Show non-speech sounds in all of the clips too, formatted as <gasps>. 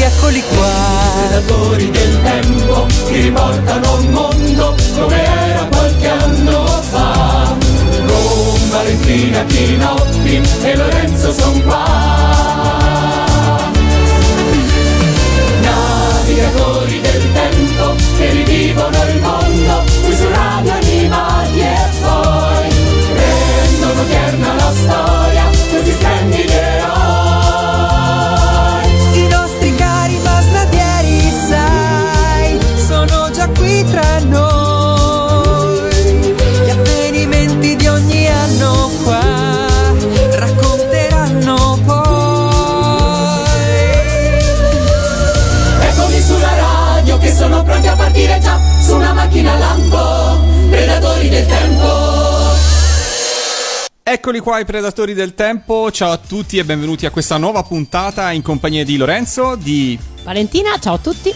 Eccoli qua. Predatori del tempo che riportano un mondo come era qualche anno fa. Con Valentina Chinotti e Lorenzo son qua. Navigatori del tempo che rivivono il mondo a partire già su una macchina lampo, predatori del tempo. Eccoli qua i predatori del tempo, ciao a tutti e benvenuti a questa nuova puntata in compagnia di Lorenzo, di... Valentina, ciao a tutti.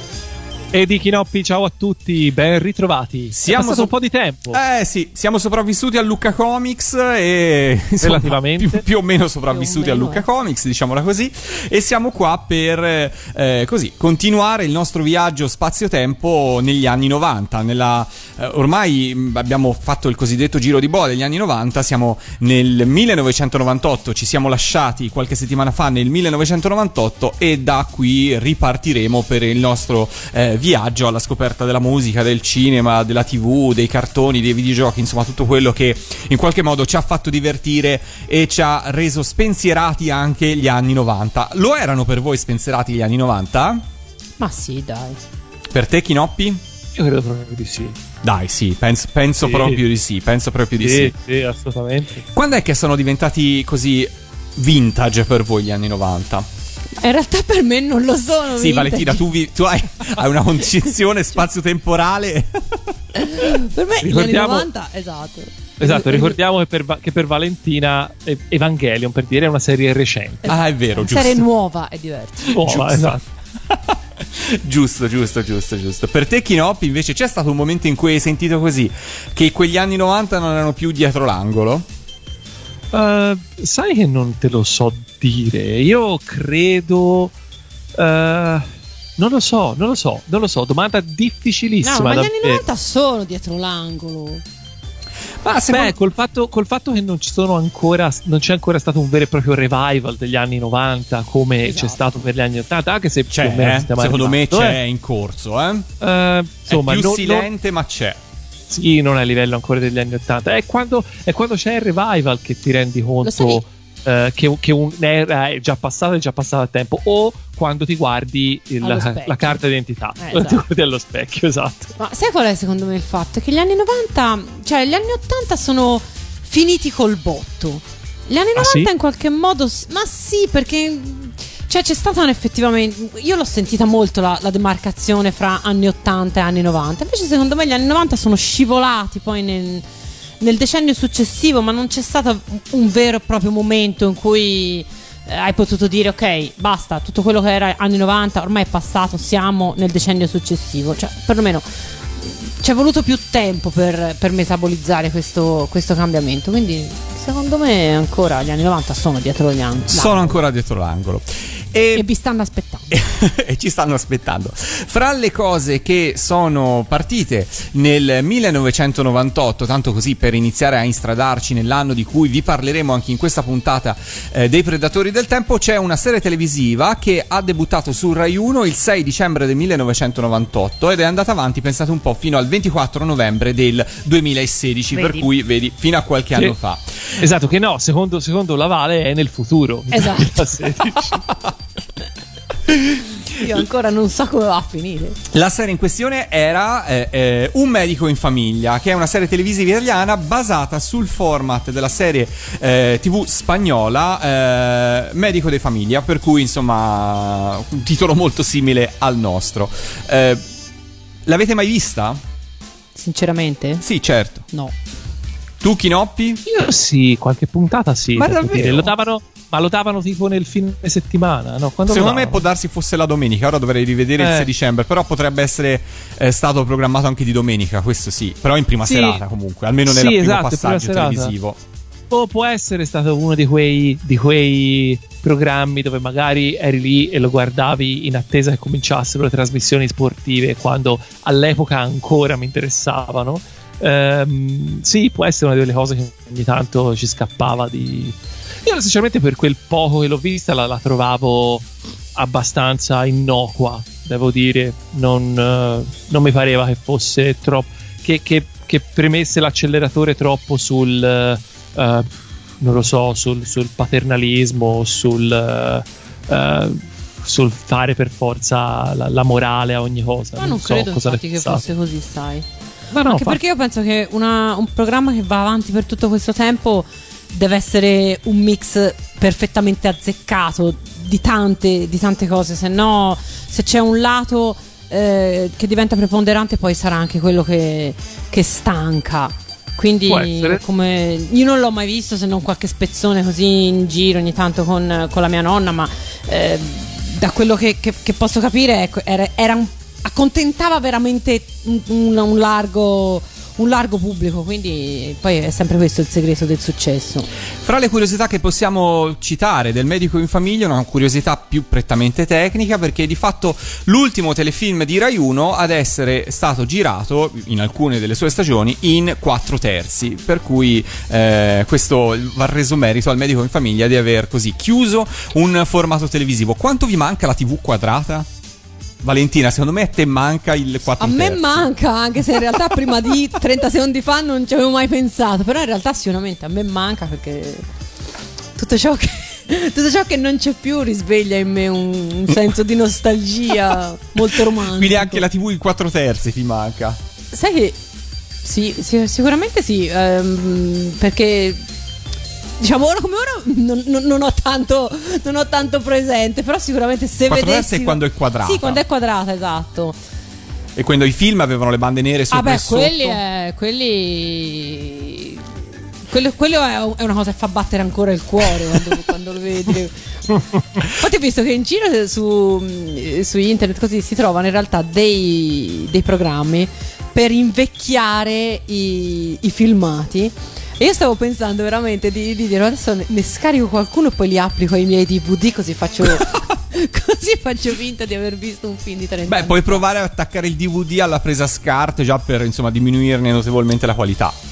E di Chinoppi, ciao a tutti, ben ritrovati. Siamo È passato so- un po' di tempo. Eh sì, siamo sopravvissuti a Lucca Comics e... <laughs> insomma, Relativamente. Più, più o meno sopravvissuti o a meno, Lucca eh. Comics, diciamola così, e siamo qua per, eh, così, continuare il nostro viaggio spazio-tempo negli anni 90. Nella, eh, ormai abbiamo fatto il cosiddetto giro di boa degli anni 90, siamo nel 1998, ci siamo lasciati qualche settimana fa nel 1998 e da qui ripartiremo per il nostro eh, viaggio alla scoperta della musica, del cinema, della tv, dei cartoni, dei videogiochi, insomma tutto quello che in qualche modo ci ha fatto divertire e ci ha reso spensierati anche gli anni 90. Lo erano per voi spensierati gli anni 90? Ma sì, dai. Per te, Chinoppi? Io credo proprio di sì. Dai, sì, penso, penso Sì. proprio di sì, penso proprio di sì. Sì, sì, assolutamente. Quando è che sono diventati così vintage per voi gli anni 90? In realtà per me non lo sono. Sì. Valentina, tu, vi- tu hai, hai una concezione <laughs> spazio-temporale. Per me gli anni Ricordiamo- 90, esatto. Esatto, ricordiamo che per, che per Valentina Evangelion, per dire, è una serie recente. ah, è vero, giusto. Serie nuova è diverso. Nuova, giusto. esatto. <laughs> giusto, giusto, giusto, giusto. Per te, Kinoppi, invece, c'è stato un momento in cui hai sentito così che quegli anni 90 non erano più dietro l'angolo? Eh, sai che non te lo so dire. Io credo. eh, non lo so, non lo so, non lo so. Domanda difficilissima. No, ma gli anni davvero. 90 sono dietro l'angolo. Ma secondo Beh, col fatto, col fatto che non ci sono ancora, non c'è ancora stato un vero e proprio revival degli anni 90 come Esatto. c'è stato per gli anni 80, anche se c'è, più o meno eh? secondo me arrivato, c'è eh. in corso, eh? Eh, insomma, è più non- silente, ma c'è. Sì, non è a livello ancora degli anni 80. È quando, è quando c'è il revival che ti rendi conto eh, che, che un'era è già passata, è già passata il tempo, o quando ti guardi il- la, la carta d'identità, Eh, quando ti esatto. guardi allo specchio, esatto. Ma sai qual è secondo me il fatto? Che gli anni 90, cioè gli anni 80 sono finiti col botto. Gli anni 90 Ah, sì? in qualche modo, ma sì, perché cioè c'è stata effettivamente, io l'ho sentita molto la, la demarcazione fra anni 80 e anni 90. Invece secondo me gli anni 90 sono scivolati poi nel, nel decennio successivo, ma non c'è stato un vero e proprio momento in cui eh, hai potuto dire ok, basta, tutto quello che era anni 90 ormai è passato, siamo nel decennio successivo. Cioè, perlomeno è voluto più tempo per, per metabolizzare questo, questo cambiamento. Quindi, secondo me, ancora gli anni 90 sono dietro gli. Sono ancora dietro l'angolo. E E, vi stanno aspettando. <laughs> e ci stanno aspettando. Fra le cose che sono partite nel 1998, tanto così per iniziare a instradarci nell'anno di cui vi parleremo anche in questa puntata eh, dei Predatori del Tempo, c'è una serie televisiva che ha debuttato su Rai 1 il 6 dicembre del 1998 ed è andata avanti, pensate un po', fino al 24 novembre del 2016, per Vedi. cui vedi, fino a qualche Sì. anno fa. Esatto, che no, secondo, secondo la Vale è nel futuro. Esatto. <laughs> <laughs> 2016. <laughs> Io ancora non so come va a finire. La serie in questione era eh, eh, Un medico in famiglia, che è una serie televisiva italiana basata sul format della serie eh, TV spagnola eh, Medico de Famiglia, per cui insomma un titolo molto simile al nostro. Eh, l'avete mai vista? Sinceramente? Sì, certo. No. Tu, Chinoppi? Io sì, qualche puntata sì. Ma davvero? Lo davano, ma lo davano tipo nel fine settimana, no? Quando Secondo me può darsi fosse la domenica, ora dovrei rivedere il Eh. 6 dicembre, però potrebbe essere eh, stato programmato anche di domenica, questo sì, però in prima Sì. serata comunque, almeno Sì, nel primo esatto, passaggio televisivo. O può essere stato uno di quei, di quei programmi dove magari eri lì e lo guardavi in attesa che cominciassero le trasmissioni sportive quando all'epoca ancora mi interessavano. Ehm, sì, può essere una delle cose che ogni tanto ci scappava di... Io sinceramente per quel poco che l'ho vista la, la trovavo abbastanza innocua, devo dire. Non, eh, non mi pareva che fosse troppo... Che, che- che premesse l'acceleratore troppo sul... eh, non lo so, sul, sul paternalismo, sul, eh, eh, sul fare per forza la, la morale a ogni cosa. Ma non, so credo cosa ne infatti che fosse così, sai. Ma no, Anche fa- perché io penso che una- un programma che va avanti per tutto questo tempo deve essere un mix perfettamente azzeccato di tante, di tante cose, se no se c'è un lato eh, che diventa preponderante poi sarà anche quello che, che stanca. Quindi come io non l'ho mai visto se non qualche spezzone così in giro ogni tanto con, con la mia nonna, ma eh, da quello che, che- che posso capire ecco, era, era un- accontentava veramente un, un- largo, un largo pubblico, quindi poi è sempre questo il segreto del successo. Fra le curiosità che possiamo citare del medico in famiglia, una curiosità più prettamente tecnica, perché di fatto l'ultimo telefilm di Rai 1 ad essere stato girato in alcune delle sue stagioni in 4 terzi, per cui eh, questo va reso merito al medico in famiglia di aver così chiuso un formato televisivo. Quanto vi manca la TV quadrata? Valentina, secondo me a te manca il 4 A me terzi. manca, anche se in realtà prima di <laughs> 30 secondi fa non ci avevo mai pensato, però in realtà sicuramente a me manca perché tutto ciò che, <laughs> tutto ciò che non c'è più risveglia in me un, un senso di nostalgia <laughs> molto romantico. Quindi anche la TV in 4 terzi ti manca. Sai che sì, sì, sicuramente sì, ehm, perché diciamo ora come ora non, non- non ho tanto, non ho tanto presente, però sicuramente se Quattro vedessi... è quando è quadrata. Sì, quando è quadrata, esatto. E quando i film avevano le bande nere sopra Ah beh, quelli è... Quelli... Quello, quello è, è una cosa che fa battere ancora il cuore quando, <laughs> quando lo vedi. Infatti ho visto che in giro su, su internet così si trovano in realtà dei, dei programmi per invecchiare i, i filmati. E io stavo pensando veramente di, di dire adesso ne, ne scarico qualcuno e poi li applico ai miei DVD così faccio, <laughs> così faccio finta di aver visto un film di 30 Beh, anni puoi provare a attaccare il DVD alla presa SCART già per insomma diminuirne notevolmente la qualità.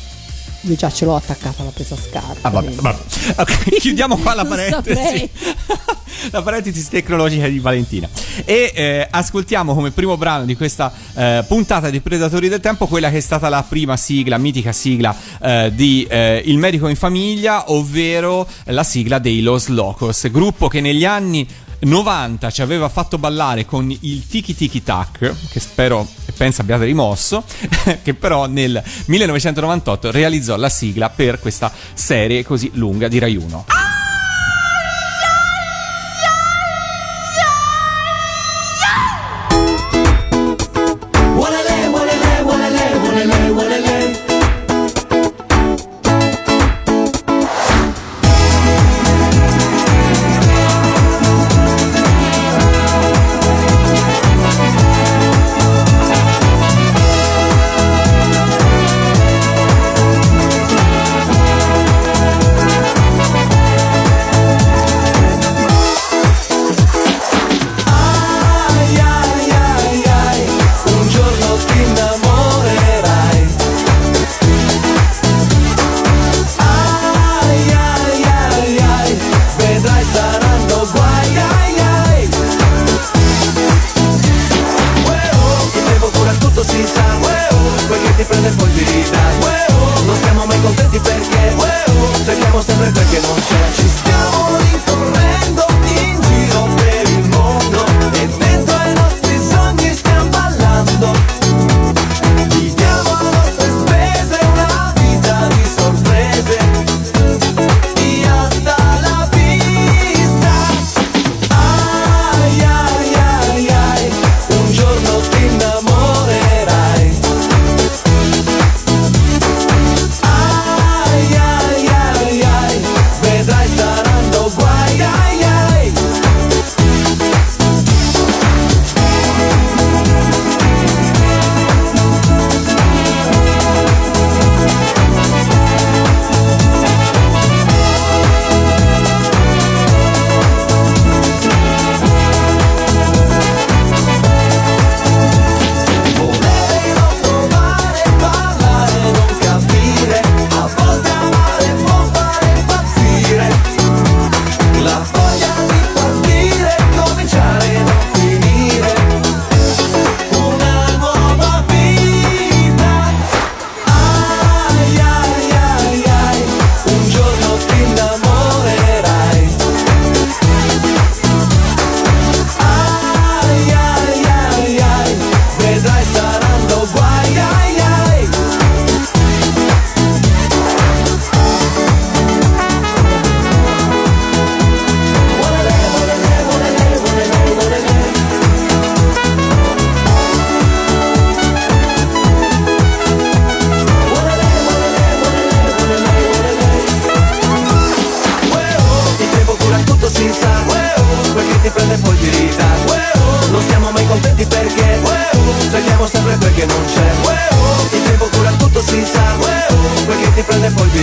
Io già ce l'ho attaccata alla presa scarpa. Ah, vabbè, vabbè. Ok, <laughs> chiudiamo qua la parentesi. <laughs> la parentesi tecnologica di Valentina. E eh, ascoltiamo come primo brano di questa eh, puntata di Predatori del Tempo quella che è stata la prima sigla, mitica sigla eh, di eh, Il medico in famiglia, ovvero la sigla dei Los Locos, gruppo che negli anni 90 ci aveva fatto ballare con il Tiki Tiki Tac, che spero penso abbiate rimosso, <laughs> che però nel 1998 realizzò la sigla per questa serie così lunga di Rai 1. Walele,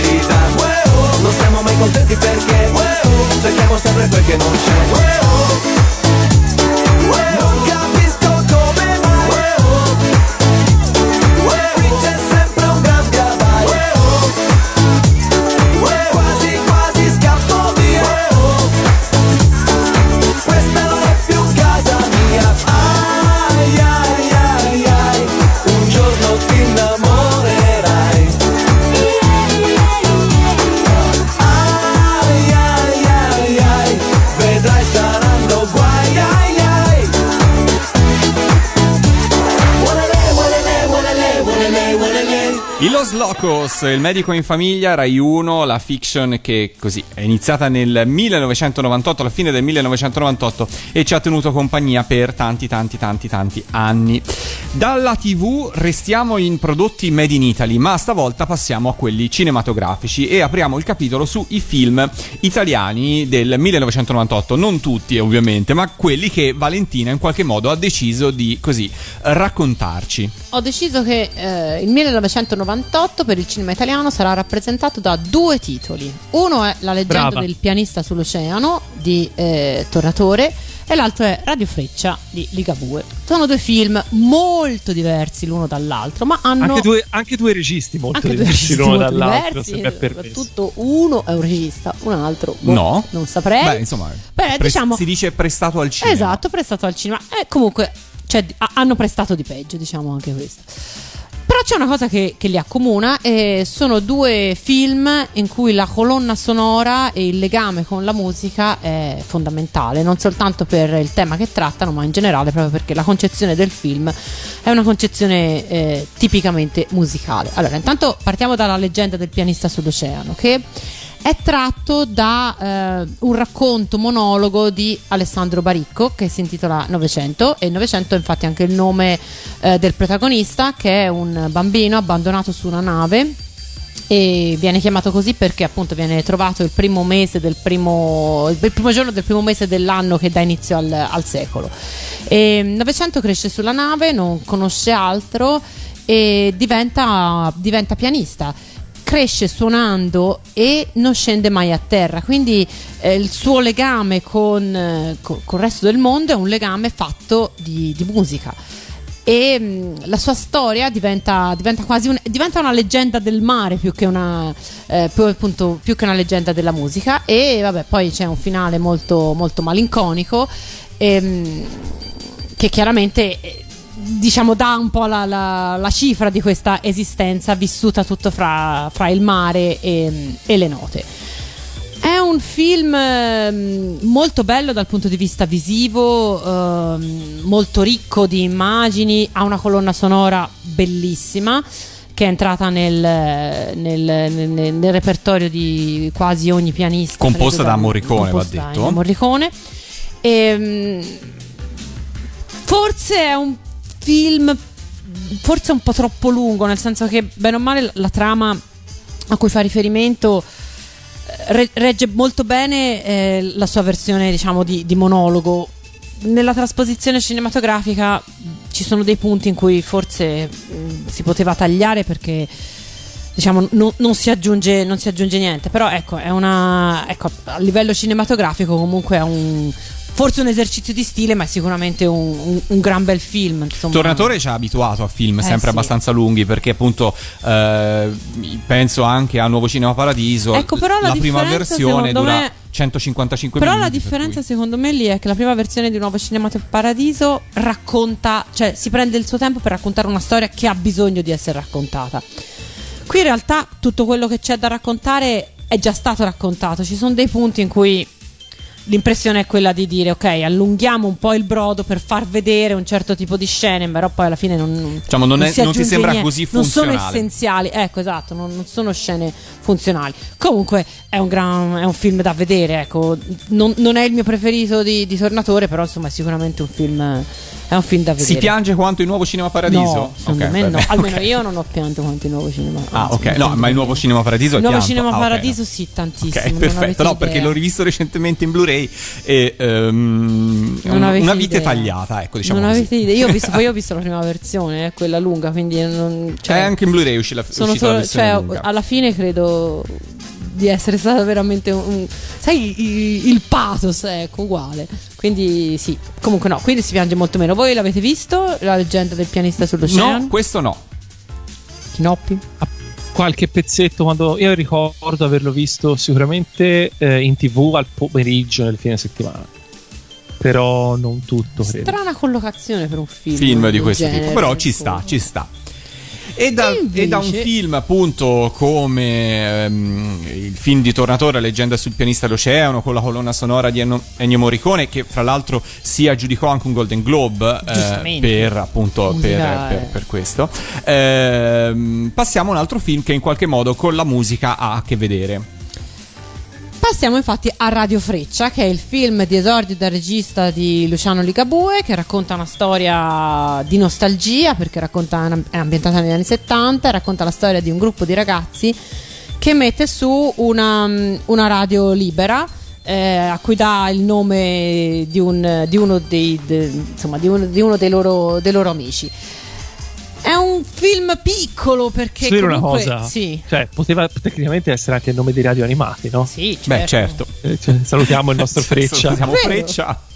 ti prende poi ti ridà Non siamo mai contenti perché Cerchiamo sempre quel che non c'è Los Locos, il medico in famiglia, Rai 1, la fiction che così è iniziata nel 1998, alla fine del 1998 e ci ha tenuto compagnia per tanti tanti tanti tanti anni. Dalla TV restiamo in prodotti made in Italy, ma stavolta passiamo a quelli cinematografici e apriamo il capitolo sui film italiani del 1998, non tutti ovviamente, ma quelli che Valentina in qualche modo ha deciso di così raccontarci. Ho deciso che eh, il 1998 per il cinema italiano sarà rappresentato da due titoli. Uno è La leggenda Brava. del pianista sull'oceano di eh, Tornatore e l'altro è Radio Freccia di Ligabue. Sono due film molto diversi l'uno dall'altro, ma hanno Anche, due, anche due registi molto anche due diversi registi l'uno molto dall'altro, diversi, se mi è permesso. soprattutto uno è un regista, un altro boh, No? non saprei. Beh, insomma, Beh, pres- diciamo- si dice prestato al cinema. Esatto, prestato al cinema. E comunque cioè, ha- hanno prestato di peggio, diciamo anche questo. Però c'è una cosa che, che li accomuna e sono due film in cui la colonna sonora e il legame con la musica è fondamentale, non soltanto per il tema che trattano, ma in generale proprio perché la concezione del film è una concezione eh, tipicamente musicale. Allora, intanto partiamo dalla leggenda del pianista sull'oceano, che è tratto da eh, un racconto monologo di Alessandro Baricco che si intitola Novecento e Novecento è infatti anche il nome eh, del protagonista che è un bambino abbandonato su una nave e viene chiamato così perché appunto viene trovato il primo mese del primo il primo giorno del primo mese dell'anno che dà inizio al, al secolo. E Novecento cresce sulla nave non conosce altro e diventa, diventa pianista cresce suonando e non scende mai a terra. Quindi eh, il suo legame con, eh, co- col resto del mondo è un legame fatto di, di musica. E mh, la sua storia diventa, diventa quasi un- diventa una leggenda del mare più che una, eh, più, appunto, più che una leggenda della musica. E vabbè poi c'è un finale molto, molto malinconico ehm, che chiaramente eh, diciamo dà un po' la, la- la cifra di questa esistenza vissuta tutto fra, fra il mare e, e le note. È un film ehm, molto bello dal punto di vista visivo, ehm, molto ricco di immagini, ha una colonna sonora bellissima che è entrata nel, nel- nel- nel repertorio di quasi ogni pianista. Composta da Morricone, va detto. da Morricone. Ehm, forse è un film forse un po' troppo lungo, nel senso che bene o male la, trama a cui fa riferimento eh, re- regge molto bene eh, la sua versione, diciamo, di, di monologo. Nella trasposizione cinematografica ci sono dei punti in cui forse mh, si poteva tagliare perché diciamo no- non, si aggiunge, non si aggiunge niente. Però ecco, è una ecco, a livello cinematografico comunque è un forse un esercizio di stile, ma è sicuramente un, un- un gran bel film. Insomma. Tornatore ci ha abituato a film Eh, sempre sì. abbastanza lunghi perché appunto eh, penso anche a Nuovo Cinema Paradiso Ecco, però la la prima versione dura me- 155 Però minuti la per differenza cui- secondo me lì è che la prima versione di Nuovo Cinema Paradiso racconta, cioè si prende il suo tempo per raccontare una storia che ha bisogno di essere raccontata. Qui in realtà tutto quello che c'è da raccontare è già stato raccontato, ci sono dei punti in cui l'impressione è quella di dire ok allunghiamo un po' il brodo per far vedere un certo tipo di scene però poi alla fine non, non, Diciamo, non è- si non ti sembra niente. così non sono funzionale. essenziali ecco esatto non, non sono scene funzionali comunque è un, gran, è un film da vedere ecco non, non è il mio preferito di, di Tornatore però insomma è sicuramente un film è un film da vedere. Si piange quanto il nuovo Cinema Paradiso? No, secondo Ok, me no. Almeno Ok. io non ho pianto quanto il nuovo cinema. Ah, anzi, ok. non No, ma il nuovo Cinema Paradiso è Il nuovo pianto. cinema Ah, ok. paradiso sì, tantissimo. Ok, perfetto. No, perché idea. l'ho rivisto recentemente in Blu-ray e avete una vite idea. tagliata, ecco, diciamo non così. avete idea. Io ho visto, poi ho visto la prima versione, eh, quella lunga, quindi non, cioè, Eh, anche in Blu-ray uscì la, sono uscita la solo, versione cioè, lunga. alla fine credo di essere stata veramente un, sai i- il pathos ecco uguale quindi sì comunque no quindi si piange molto meno voi l'avete visto la leggenda del pianista sull'oceano No, questo no. Chinoppi Qualche pezzetto quando io ricordo averlo visto sicuramente eh, in tv al pomeriggio nel fine settimana. Però non tutto, credo. strana collocazione per un film film di questo genere, tipo. Però ci sta, ci sta. E da, E invece- e da un film appunto come ehm, il film di Tornatore, Leggenda sul pianista all'oceano, con la colonna sonora di Ennio, Ennio Morricone, che fra l'altro si aggiudicò anche un Golden Globe eh, per appunto per, per- eh. per questo. Ehm, passiamo a un altro film che in qualche modo con la musica ha a che vedere. Passiamo infatti a Radio Freccia, che è il film di esordio del regista di Luciano Ligabue, che racconta una storia di nostalgia, perché racconta, è ambientata negli anni 70, e racconta la storia di un gruppo di ragazzi che mette su una, una radio libera. eh, a cui dà il nome di, un- di uno, dei, de- insomma, di uno, di uno dei, loro, dei loro amici. È un film piccolo perché Posso dire una comunque- cosa? Sì. Cioè, poteva tecnicamente essere anche il nome di radio animati, no? Sì, Beh, certo. Eh, cioè, salutiamo il nostro <laughs> Freccia. Siamo Vero. Freccia. <laughs>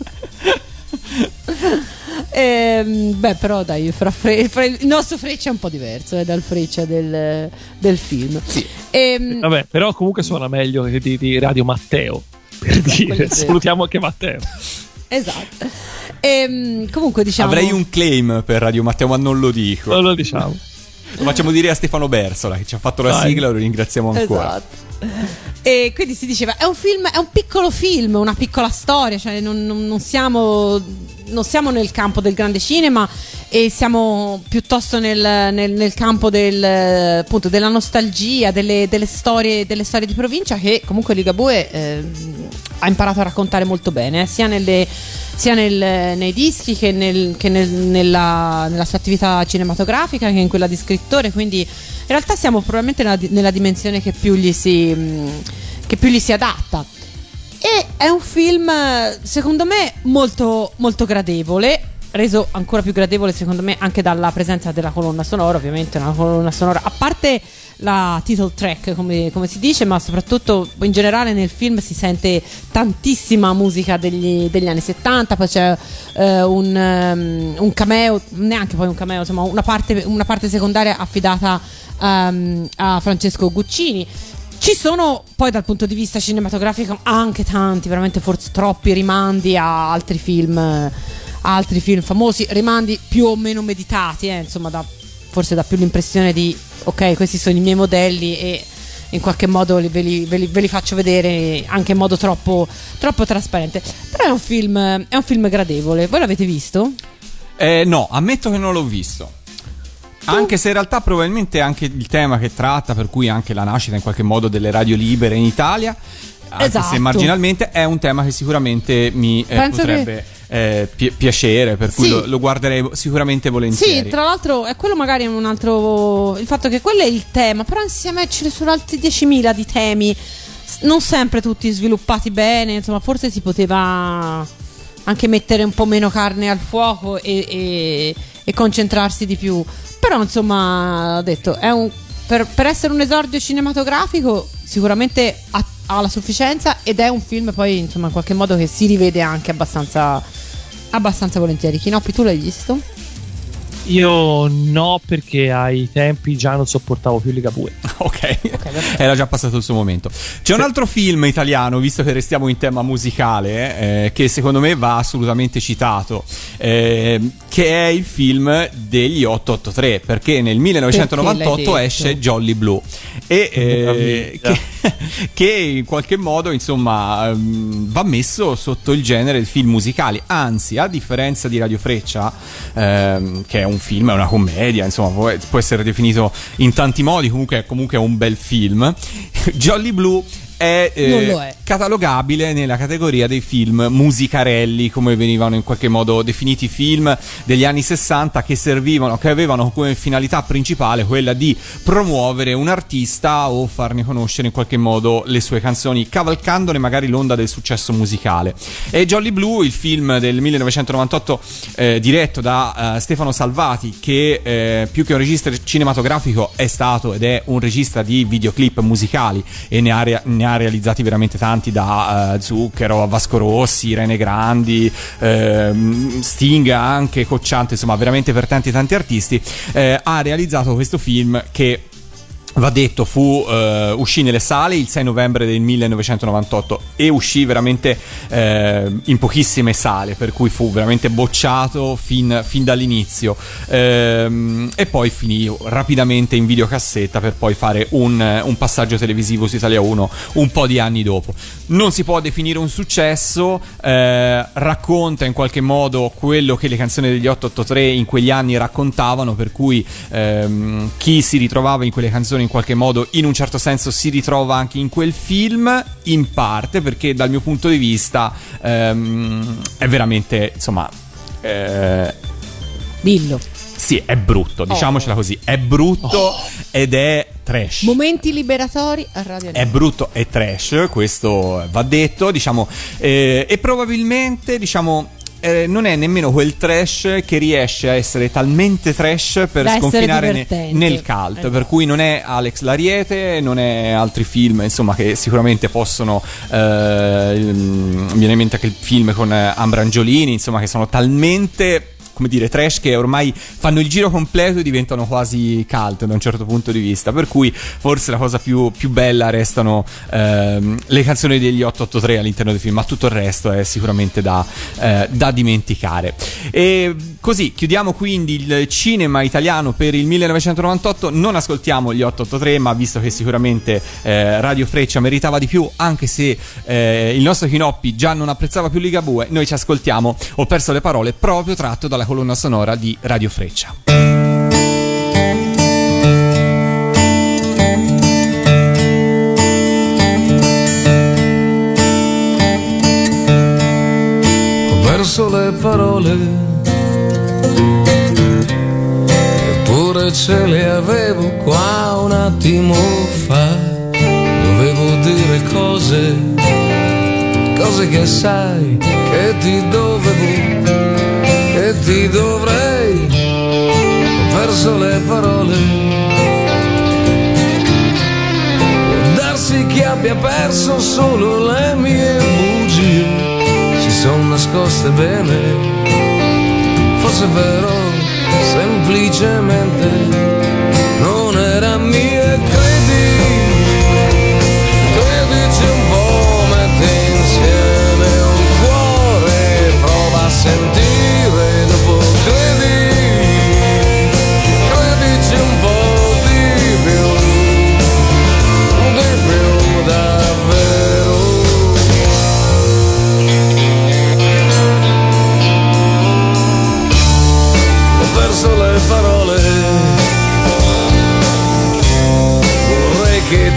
Ehm, beh, però dai, fra Fre- fra- il nostro Freccia è un po' diverso eh, dal Freccia del, del film. Ehm, Vabbè, però comunque suona meglio di, di Radio Matteo. Per dire, salutiamo anche Matteo. <laughs> esatto. Ehm, comunque diciamo... Avrei un claim per Radio Matteo, ma non lo dico. Non lo diciamo. Lo facciamo dire a Stefano Bersola che ci ha fatto la Dai. sigla, lo ringraziamo ancora. Esatto. E quindi si diceva: è un film, è un piccolo film, una piccola storia, cioè non, non- non siamo, non siamo nel campo del grande cinema e siamo piuttosto nel, nel- nel campo del, appunto, della nostalgia, delle, delle storie, delle storie di provincia che comunque Ligabue eh, ha imparato a raccontare molto bene, eh, sia, nelle- sia nei dischi che, che nel- nella, nella sua attività cinematografica che in quella di scrittore. Quindi in realtà siamo probabilmente nella, nella dimensione che più gli si, mh, che più gli si adatta. E è un film, secondo me, molto, molto gradevole. Reso ancora più gradevole, secondo me, anche dalla presenza della colonna sonora. Ovviamente, una colonna sonora, a parte la title track, come, come si dice, ma soprattutto in generale nel film si sente tantissima musica degli, degli anni 70. Poi c'è eh, un, ehm, un cameo, neanche poi un cameo, insomma, una parte, una parte secondaria affidata ehm, a Francesco Guccini. Ci sono poi dal punto di vista cinematografico anche tanti, veramente forse troppi rimandi a altri film, a altri film famosi, rimandi più o meno meditati, eh, insomma, da- forse dà più l'impressione di ok, questi sono i miei modelli e in qualche modo ve, li, ve li- ve li faccio vedere anche in modo troppo, troppo trasparente. Però è un film, è un film gradevole. Voi l'avete visto? Eh, no, ammetto che non l'ho visto. Anche se in realtà probabilmente anche il tema che tratta, per cui anche la nascita in qualche modo delle radio libere in Italia, anche Esatto. se marginalmente, è un tema che sicuramente mi eh, potrebbe eh, pi- piacere, per cui Sì. lo, lo guarderei sicuramente volentieri. Sì, tra l'altro è quello magari è un altro... Il fatto che quello è il tema, però insieme ce ne sono altri 10.000 di temi, non sempre tutti sviluppati bene, insomma forse si poteva anche mettere un po' meno carne al fuoco e, e- e concentrarsi di più. Però insomma, ho detto, è un... Per, per essere un esordio cinematografico sicuramente ha, ha la sufficienza ed è un film poi insomma in qualche modo che si rivede anche abbastanza, abbastanza volentieri. Chinoppi, tu l'hai visto? Io no, perché ai tempi già non sopportavo più Ligabue. <laughs> Ok, era già passato il suo momento. C'è un altro film italiano, visto che restiamo in tema musicale, eh, che secondo me va assolutamente citato, eh, che è il film degli 883, perché nel Perché l'hai 1998 detto? esce Jolly Blue e eh, che, <laughs> che in qualche modo insomma ehm, va messo sotto il genere del film musicali, anzi a differenza di Radio Freccia, ehm, che è un film, è una commedia, insomma può, può essere definito in tanti modi, comunque, comunque è un bel film, <laughs> Jolly Blue è, eh, Non lo è. catalogabile nella categoria dei film musicarelli, come venivano in qualche modo definiti film degli anni 60 che servivano, che avevano come finalità principale quella di promuovere un artista o farne conoscere in qualche modo le sue canzoni, cavalcandone magari l'onda del successo musicale. E Jolly Blue, il film del 1998 eh, diretto da eh, Stefano Salvati, che eh, più che un regista cinematografico è stato ed è un regista di videoclip musicali e ne ha, ne ha realizzati veramente tanti da eh, Zucchero a Vasco Rossi, Rene Grandi, ehm, Sting anche, Cocciante, insomma veramente per tanti tanti artisti, eh, ha realizzato questo film che Va detto, fu, uh, uscì nelle sale il 6 novembre del 1998 e uscì veramente uh, in pochissime sale, per cui fu veramente bocciato fin, fin dall'inizio. Uh, e poi finì rapidamente in videocassetta per poi fare un, un, passaggio televisivo su Italia 1 un po' di anni dopo. Non si può definire un successo, eh, racconta in qualche modo quello che le canzoni degli 883 in quegli anni raccontavano, per cui ehm, chi si ritrovava in quelle canzoni in qualche modo in un certo senso si ritrova anche in quel film, in parte perché dal mio punto di vista ehm, è veramente, insomma... Eh, Dillo. Sì, è brutto, diciamocela così, è brutto oh. ed è trash. Momenti liberatori a Radio È brutto e trash, questo va detto, diciamo, eh, e probabilmente, diciamo, eh, non è nemmeno quel trash che riesce a essere talmente trash per Da sconfinare ne- nel cult. Esatto. Per cui non è Alex Lariete, non è altri film, insomma, che sicuramente possono. Eh, mi viene in mente anche il film con Ambra Angiolini, insomma, che sono talmente. Come dire, trash che ormai fanno il giro completo e diventano quasi cult da un certo punto di vista. Per cui forse la cosa più, più bella restano ehm, le canzoni degli 883 all'interno del film, ma tutto il resto è sicuramente da, eh, da dimenticare. E così chiudiamo quindi il cinema italiano per il 1998. Non ascoltiamo gli 883, ma visto che sicuramente eh, Radio Freccia meritava di più, anche se eh, il nostro Chinoppi già non apprezzava più Ligabue, noi ci ascoltiamo. Ho perso le parole proprio tratto dalla colonna sonora di Radio Freccia. ho perso le parole, eppure ce le avevo qua un attimo fa. Dovevo dire cose, cose che sai che ti dovevo, che ti dovrei. Ho perso le parole. Può darsi che abbia perso solo le mie bugie si sono nascoste bene. Forse vero, semplicemente non era mia, credi,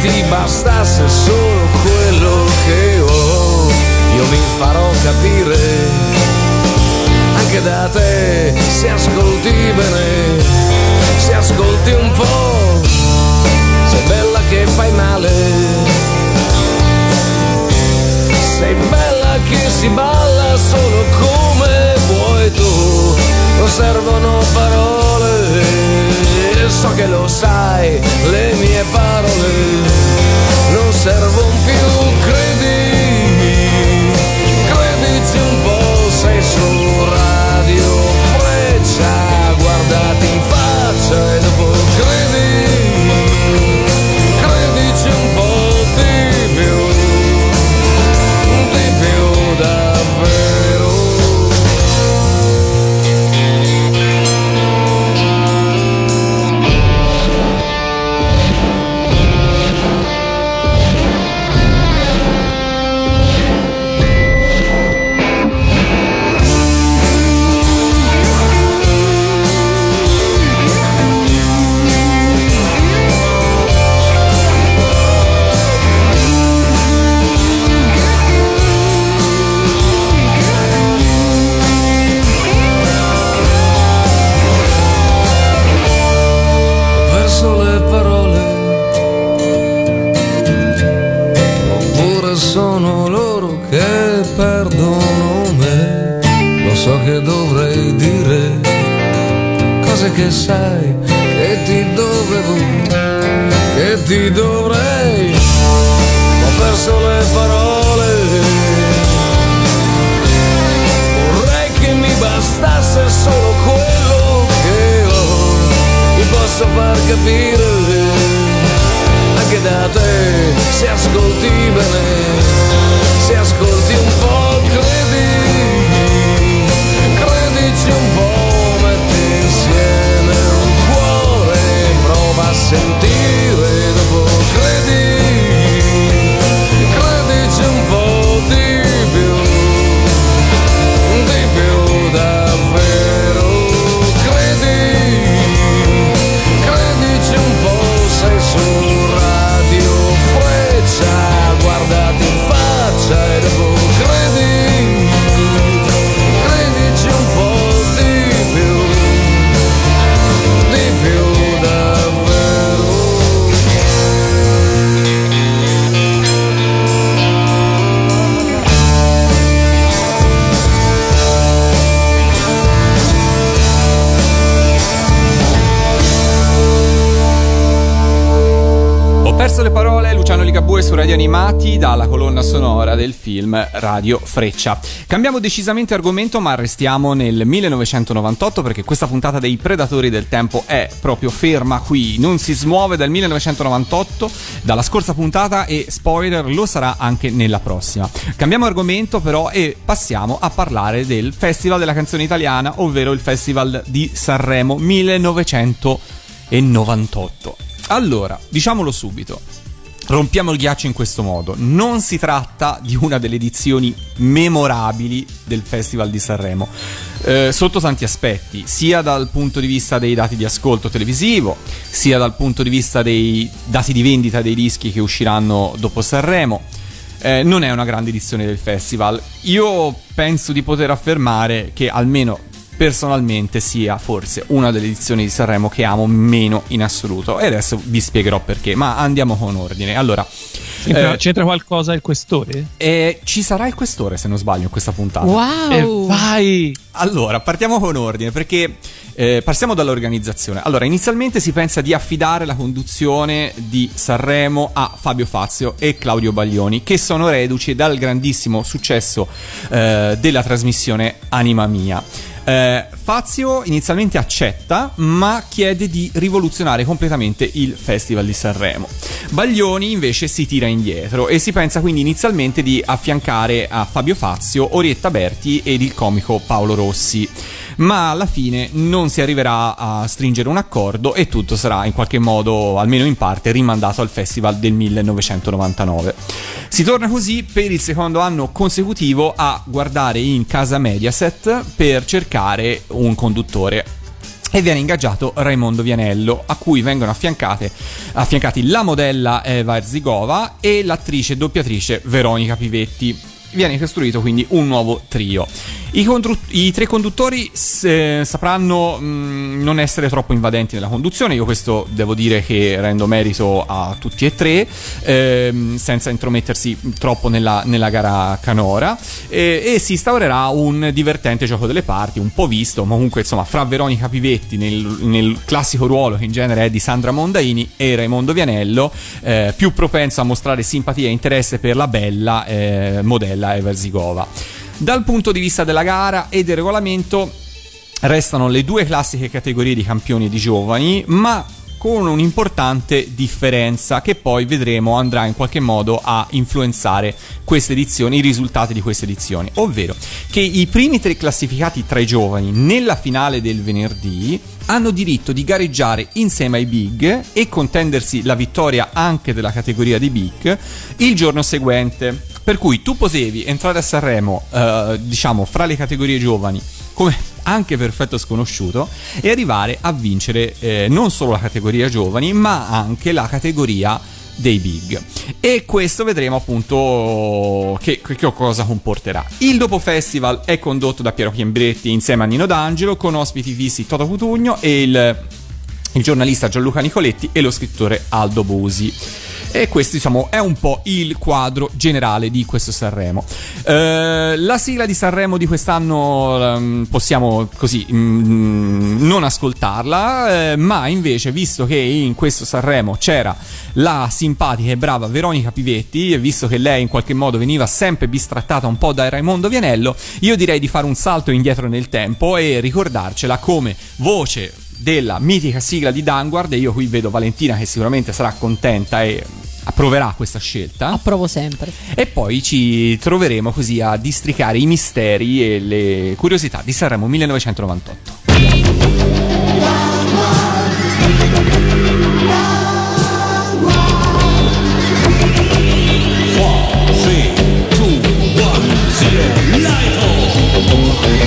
ti bastasse solo quello che ho. Io mi farò capire anche da te se ascolti bene, se ascolti un po'. Sei bella che fai male. Sei bella che si balla solo come vuoi tu, non servono parole, so che lo sai, le mie parole non servono più, film Radio Freccia. Cambiamo decisamente argomento ma restiamo nel 1998 perché questa puntata dei Predatori del Tempo è proprio ferma qui, non si smuove dal 1998, dalla scorsa puntata e spoiler lo sarà anche nella prossima. Cambiamo argomento però e passiamo a parlare del Festival della canzone italiana, ovvero il Festival di Sanremo 1998. Allora, diciamolo subito. Rompiamo il ghiaccio in questo modo. Non si tratta di una delle edizioni memorabili del Festival di Sanremo, eh, sotto tanti aspetti, sia dal punto di vista dei dati di ascolto televisivo, sia dal punto di vista dei dati di vendita dei dischi che usciranno dopo Sanremo. Eh, non è una grande edizione del festival. Io penso di poter affermare che almeno personalmente sia forse una delle edizioni di Sanremo che amo meno in assoluto. E adesso vi spiegherò perché, ma andiamo con ordine. Allora, C'entra, eh, c'entra qualcosa il questore? eh, ci sarà il questore se non sbaglio in questa puntata. Wow! E vai! Allora, partiamo con ordine perché eh, passiamo dall'organizzazione. Allora, inizialmente si pensa di affidare la conduzione di Sanremo a Fabio Fazio e Claudio Baglioni, che sono reduci dal grandissimo successo eh, della trasmissione Anima Mia. Eh, Fazio inizialmente accetta, ma chiede di rivoluzionare completamente il Festival di Sanremo. Baglioni invece si tira indietro e si pensa quindi inizialmente di affiancare a Fabio Fazio Orietta Berti ed il comico Paolo Rossi. Ma alla fine non si arriverà a stringere un accordo e tutto sarà in qualche modo, almeno in parte, rimandato al festival del 1999. Si torna così per il secondo anno consecutivo a guardare in casa Mediaset per cercare un conduttore e viene ingaggiato Raimondo Vianello, a cui vengono affiancati la modella Eva Erzigova e l'attrice e doppiatrice Veronica Pivetti. Viene costruito quindi un nuovo trio. I, condru- i tre conduttori s- sapranno mh, non essere troppo invadenti nella conduzione, io questo devo dire che rendo merito a tutti e tre, ehm, senza intromettersi troppo nella, nella gara canora, e, e si instaurerà un divertente gioco delle parti, un po' visto, ma comunque insomma fra Veronica Pivetti nel, nel classico ruolo che in genere è di Sandra Mondaini e Raimondo Vianello, eh, più propenso a mostrare simpatia e interesse per la bella eh, modella Eva Zigova. Dal punto di vista della gara e del regolamento restano le due classiche categorie di campioni di giovani, ma con un'importante differenza che poi vedremo andrà in qualche modo a influenzare queste edizioni, i risultati di queste edizioni, ovvero che i primi tre classificati tra i giovani nella finale del venerdì hanno diritto di gareggiare insieme ai big e contendersi la vittoria anche della categoria di big il giorno seguente. Per cui tu potevi entrare a Sanremo, eh, diciamo, fra le categorie giovani come anche perfetto sconosciuto e arrivare a vincere eh, non solo la categoria giovani ma anche la categoria dei big e questo vedremo appunto che, che cosa comporterà il dopo festival è condotto da Piero Chiembretti insieme a Nino D'Angelo con ospiti fissi Toto Cutugno e il il giornalista Gianluca Nicoletti e lo scrittore Aldo Busi. E questo diciamo è un po' il quadro generale di questo Sanremo. Eh, la sigla di Sanremo di quest'anno ehm, possiamo così mm, non ascoltarla, eh, ma invece visto che in questo Sanremo c'era la simpatica e brava Veronica Pivetti, e visto che lei in qualche modo veniva sempre bistrattata un po' da Raimondo Vianello, io direi di fare un salto indietro nel tempo e ricordarcela come voce della mitica sigla di Danguard e io qui vedo Valentina che sicuramente sarà contenta e approverà questa scelta Approvo sempre. e poi ci troveremo così a districare i misteri e le curiosità di Sanremo 1998.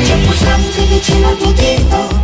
C'è un pulsante vicino al tuo dito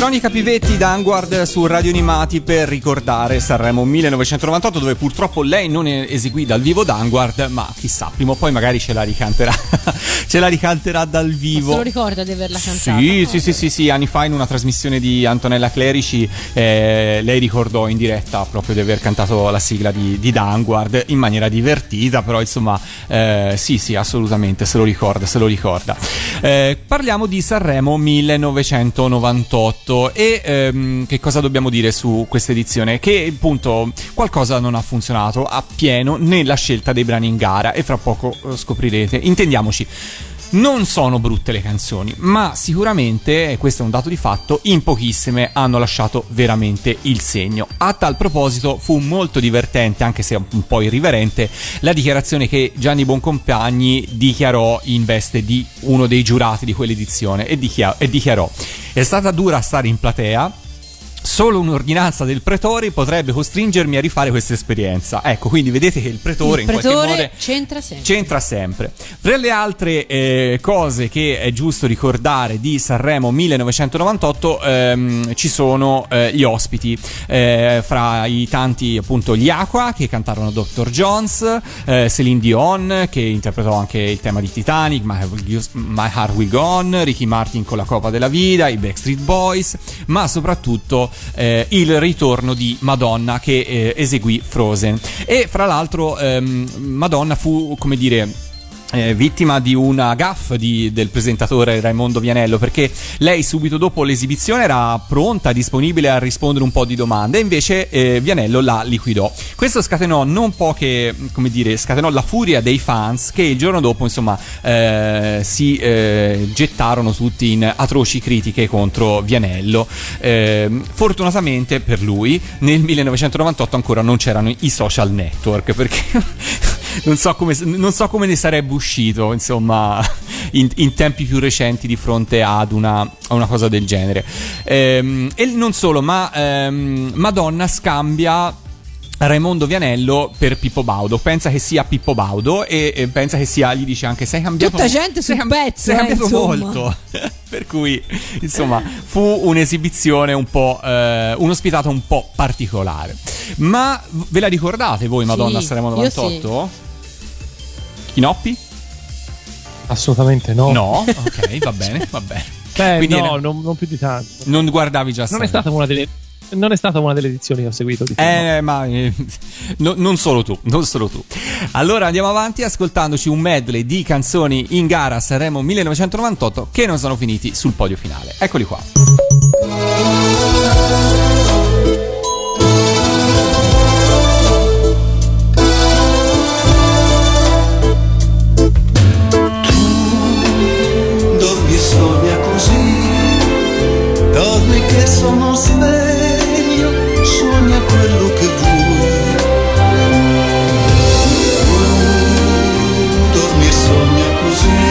Veronica Pivetti da Anguard su Radio Animati per ricordare Sanremo 1998 dove purtroppo lei non eseguì dal vivo Danguard ma chissà prima o poi magari ce la ricanterà <laughs> ce la ricanterà dal vivo Se lo ricorda di averla cantata. Sì, sì, sì, sì, sì, anni fa in una trasmissione di Antonella Clerici eh, lei ricordò in diretta proprio di aver cantato la sigla di, di Danguard in maniera divertita, però insomma eh, sì, sì, assolutamente, se lo ricorda, se lo ricorda. Eh, parliamo di Sanremo 1998 e ehm, che cosa dobbiamo dire su questa edizione? Che appunto qualcosa non ha funzionato appieno nella scelta dei brani in gara e fra poco eh, scoprirete. Intendiamoci. Non sono brutte le canzoni, ma sicuramente, e questo è un dato di fatto, in pochissime hanno lasciato veramente il segno. A tal proposito fu molto divertente, anche se un po' irriverente, la dichiarazione che Gianni Boncompagni dichiarò in veste di uno dei giurati di quell'edizione e, dichia- dichiarò è stata dura stare in platea, solo un'ordinanza del pretore potrebbe costringermi a rifare questa esperienza. Ecco, quindi vedete che il pretore Il in qualche modo pretore c'entra sempre. c'entra sempre. Fra le altre eh, cose che è giusto ricordare di Sanremo 1998 ehm, ci sono eh, gli ospiti, eh, fra i tanti appunto gli Aqua che cantarono Dr. Jones, eh, Celine Dion che interpretò anche il tema di Titanic, My, My Heart Will Go On, Ricky Martin con la Coppa della Vida, i Backstreet Boys, ma soprattutto eh, il ritorno di Madonna che eh, eseguì Frozen. E fra l'altro ehm, Madonna fu, come dire, eh, vittima di una gaff di- del presentatore Raimondo Vianello perché lei subito dopo l'esibizione era pronta, disponibile a rispondere un po' di domande invece eh, Vianello la liquidò. Questo scatenò non poche, come dire, scatenò la furia dei fans che il giorno dopo insomma eh, si eh, gettarono tutti in atroci critiche contro Vianello. Ehm, fortunatamente per lui nel 1998 ancora non c'erano i social network perché non so come, non so come ne sarebbe uscito, insomma, in, in tempi più recenti di fronte ad una, a una cosa del genere. Ehm, e non solo, ma ehm, Madonna scambia. Raimondo Vianello per Pippo Baudo pensa che sia Pippo Baudo e, e pensa che sia gli dice anche sei cambiato Tutta gente sei sul cam- pezzo, sei eh, cambiato insomma." molto <laughs> per cui insomma fu un'esibizione un po' eh, un'ospitata un po' particolare ma ve la ricordate voi Madonna Sì, Sanremo io 98? Chinoppi? Assolutamente no. No, <laughs> ok, va bene, va bene. Beh, Quindi no, era- non, non più di tanto. non guardavi già Non è stata una delle. Non è stata una delle edizioni che ho seguito di Sanremo. Eh, ma eh, no- non solo tu, non solo tu. Allora andiamo avanti ascoltandoci un medley di canzoni in gara a Sanremo 1998 che non sono finiti sul podio finale. Eccoli qua. dormi e sogna così, dormi che sono sveglio, quello che vuoi. Dormi e sogna così,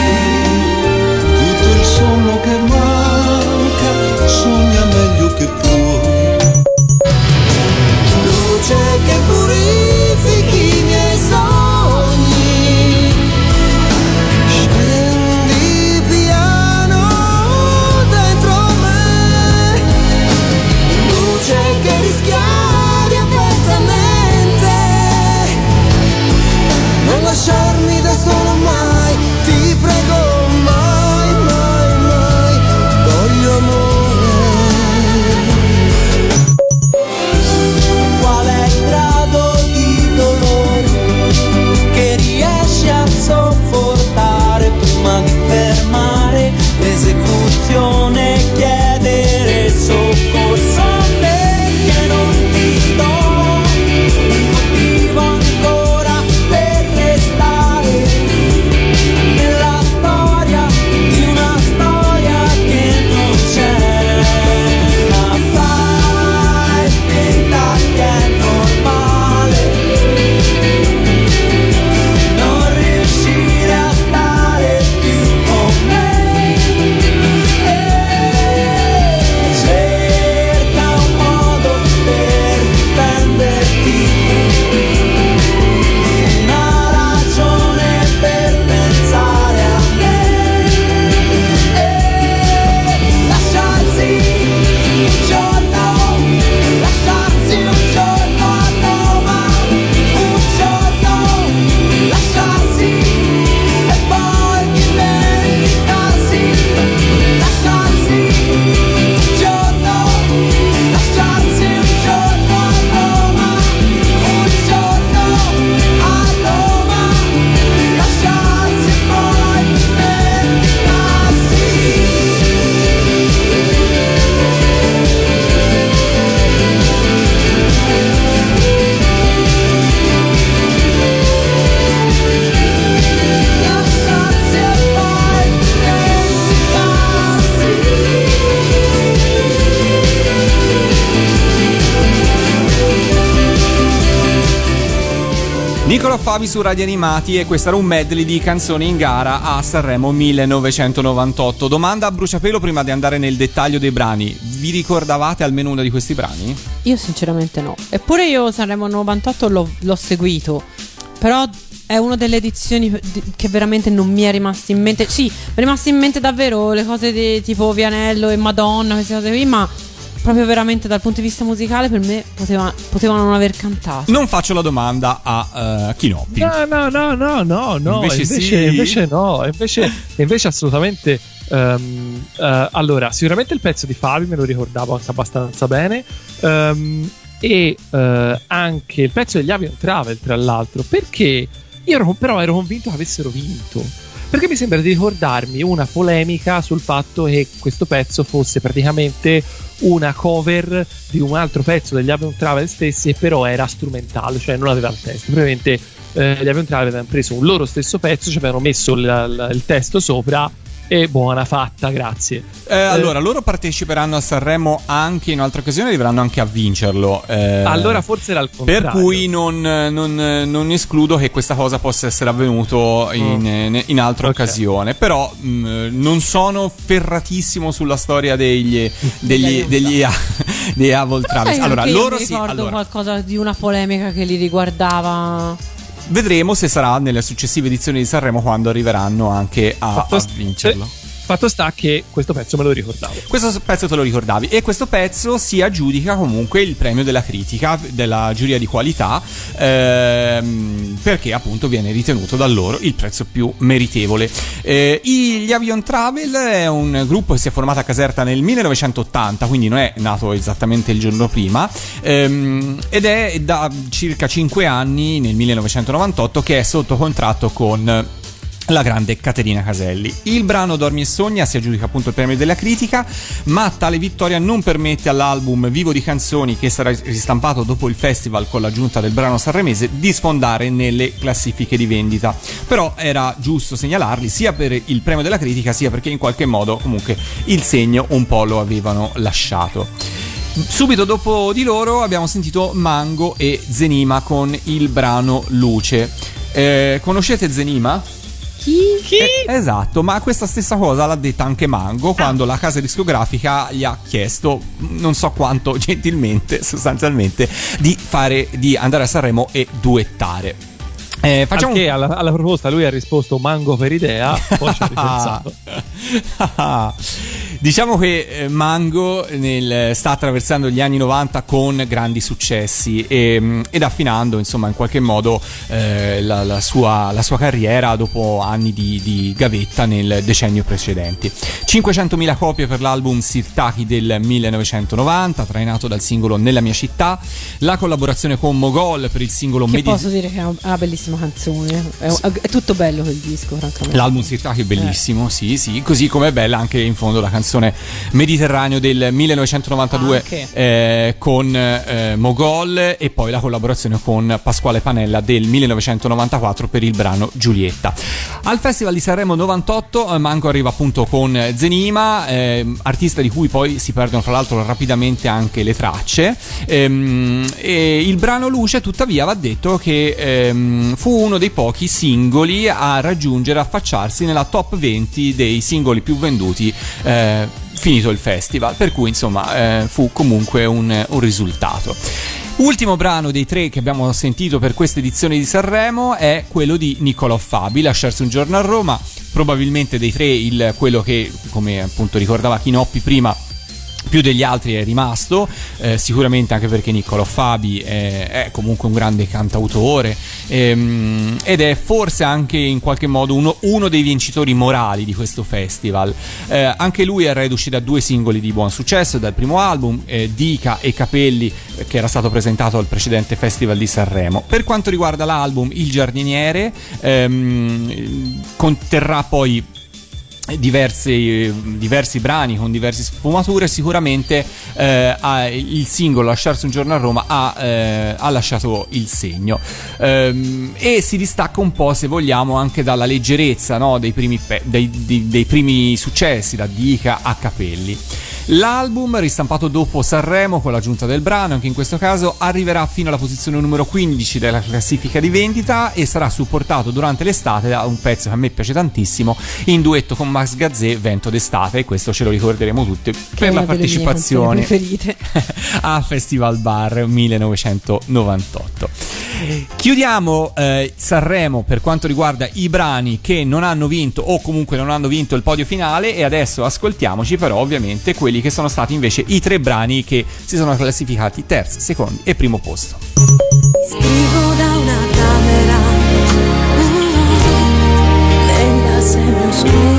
tutto il sonno che manca, sogna meglio che puoi. Luce che purifichi Niccolo Fabi su Radio Animati e questo era un medley di canzoni in gara a Sanremo 1998. Domanda a bruciapelo prima di andare nel dettaglio dei brani. Vi ricordavate almeno uno di questi brani? Io sinceramente no. Eppure io Sanremo 98 l'ho, l'ho seguito. Però è una delle edizioni di- che veramente non mi è rimasta in mente. Sì, mi è rimasta in mente davvero le cose di tipo Vianello e Madonna, queste cose qui, ma proprio veramente dal punto di vista musicale per me poteva- potevano non aver cantato. Non faccio la domanda a eh, Chinoppi. No, no, no, no, no, no. Invece Invece, sì. invece no, invece, invece assolutamente. ehm, eh, allora, sicuramente il pezzo di Fabi me lo ricordavo anche abbastanza bene. ehm, e eh, anche il pezzo degli Avion Travel, tra l'altro, perché io ero- però ero convinto che avessero vinto. Perché mi sembra di ricordarmi una polemica sul fatto che questo pezzo fosse praticamente una cover di un altro pezzo degli Avion Travel stessi, e però era strumentale, cioè non aveva il testo. Probabilmente eh, gli Avion Travel avevano preso un loro stesso pezzo, ci avevano messo il, il- il testo sopra e buona fatta, grazie. Eh, allora, loro parteciperanno a Sanremo anche in un'altra occasione e arriveranno anche a vincerlo. eh, allora forse era il contrario. Per cui non, non- non escludo che questa cosa possa essere avvenuto in, in altra Mm. Ok. occasione. Però mh, non sono ferratissimo sulla storia degli, degli, degli, degli Avol Travis. Allora, loro mi sì. ricordo allora, qualcosa di una polemica che li riguardava. Vedremo se sarà nelle successive edizioni di Sanremo quando arriveranno anche a, a vincerlo. Fatto sta che questo pezzo me lo ricordavo. Questo pezzo te lo ricordavi e questo pezzo si aggiudica comunque il premio della critica della giuria di qualità ehm, perché appunto viene ritenuto da loro il prezzo più meritevole. Eh, gli Avion Travel è un gruppo che si è formato a Caserta nel 1980, quindi non è nato esattamente il giorno prima ehm, ed è da circa 5 anni nel 1998 che è sotto contratto con la grande Caterina Caselli. Il brano Dormi e Sogna si aggiudica appunto il premio della critica, ma tale vittoria non permette all'album Vivo di canzoni che sarà ristampato dopo il festival con l'aggiunta del brano sanremese di sfondare nelle classifiche di vendita. Però era giusto segnalarli sia per il premio della critica sia perché in qualche modo comunque il segno un po' lo avevano lasciato. Subito dopo di loro abbiamo sentito Mango e Zenima con il brano Luce. Eh, conoscete Zenima? Chi? Eh, esatto, ma questa stessa cosa l'ha detta anche Mango quando la casa discografica gli ha chiesto, non so quanto <laughs> gentilmente, sostanzialmente, di, fare, di andare a Sanremo e duettare. Eh, facciamo Facciamo... alla, alla proposta lui ha risposto mango per idea, poi ci ha <laughs> ripensato. Diciamo che eh, Mango nel- sta attraversando gli anni 90 con grandi successi e, mm, ed affinando insomma in qualche modo eh, la, la sua, la sua carriera dopo anni di, di gavetta nel decennio precedente. 500.000 copie per l'album Sirtaki del 1990 trainato dal singolo Nella mia città, la collaborazione con Mogol per il singolo Che Medi- posso dire che è una bellissima canzone. È, è tutto bello quel disco, francamente. L'album Sirtaki è bellissimo, sì, sì, così come è bella anche in fondo la canzone Mediterraneo del 1992 Anche. eh, con eh, Mogol e poi la collaborazione con Pasquale Panella del 1994 per il brano Giulietta. Al Festival di Sanremo 98 eh, Manco arriva appunto con Zenima, eh, artista di cui poi si perdono fra l'altro rapidamente anche le tracce. Ehm, e il brano Luce tuttavia va detto che ehm, fu uno dei pochi singoli a raggiungere, affacciarsi nella top 20 dei singoli più venduti eh, finito il festival, per cui insomma eh, fu comunque un, un risultato. Ultimo brano dei tre che abbiamo sentito per questa edizione di Sanremo è quello di Niccolò Fabi, Lasciarsi un giorno a Roma, probabilmente dei tre il, quello che, come appunto ricordava Chinoppi prima, più degli altri è rimasto, eh, sicuramente anche perché Niccolò Fabi è, è comunque un grande cantautore ehm, ed è forse anche in qualche modo uno, uno dei vincitori morali di questo festival. Eh, anche lui è reduce da due singoli di buon successo dal primo album, eh, Dica e Capelli, che era stato presentato al precedente festival di Sanremo. Per quanto riguarda l'album Il giardiniere, ehm, conterrà poi diversi, diversi brani con diverse sfumature sicuramente eh, il singolo Lasciarsi un giorno a Roma ha, eh, ha lasciato il segno. Ehm, e si distacca un po' se vogliamo anche dalla leggerezza no, dei, primi pe- dei, dei- dei primi successi da Dica a Capelli L'album, ristampato dopo Sanremo con l'aggiunta del brano, anche in questo caso arriverà fino alla posizione numero 15 della classifica di vendita e sarà supportato durante l'estate da un pezzo che a me piace tantissimo in duetto con Max Gazzè, Vento d'estate, e questo ce lo ricorderemo tutti per la partecipazione a <laughs> Festival Bar 1998. Chiudiamo eh, Sanremo per quanto riguarda i brani che non hanno vinto o comunque non hanno vinto il podio finale e adesso ascoltiamoci però ovviamente quelli che sono stati invece i tre brani che si sono classificati terzi, secondi e primo posto. Scrivo da una camera nella semioscurità. Da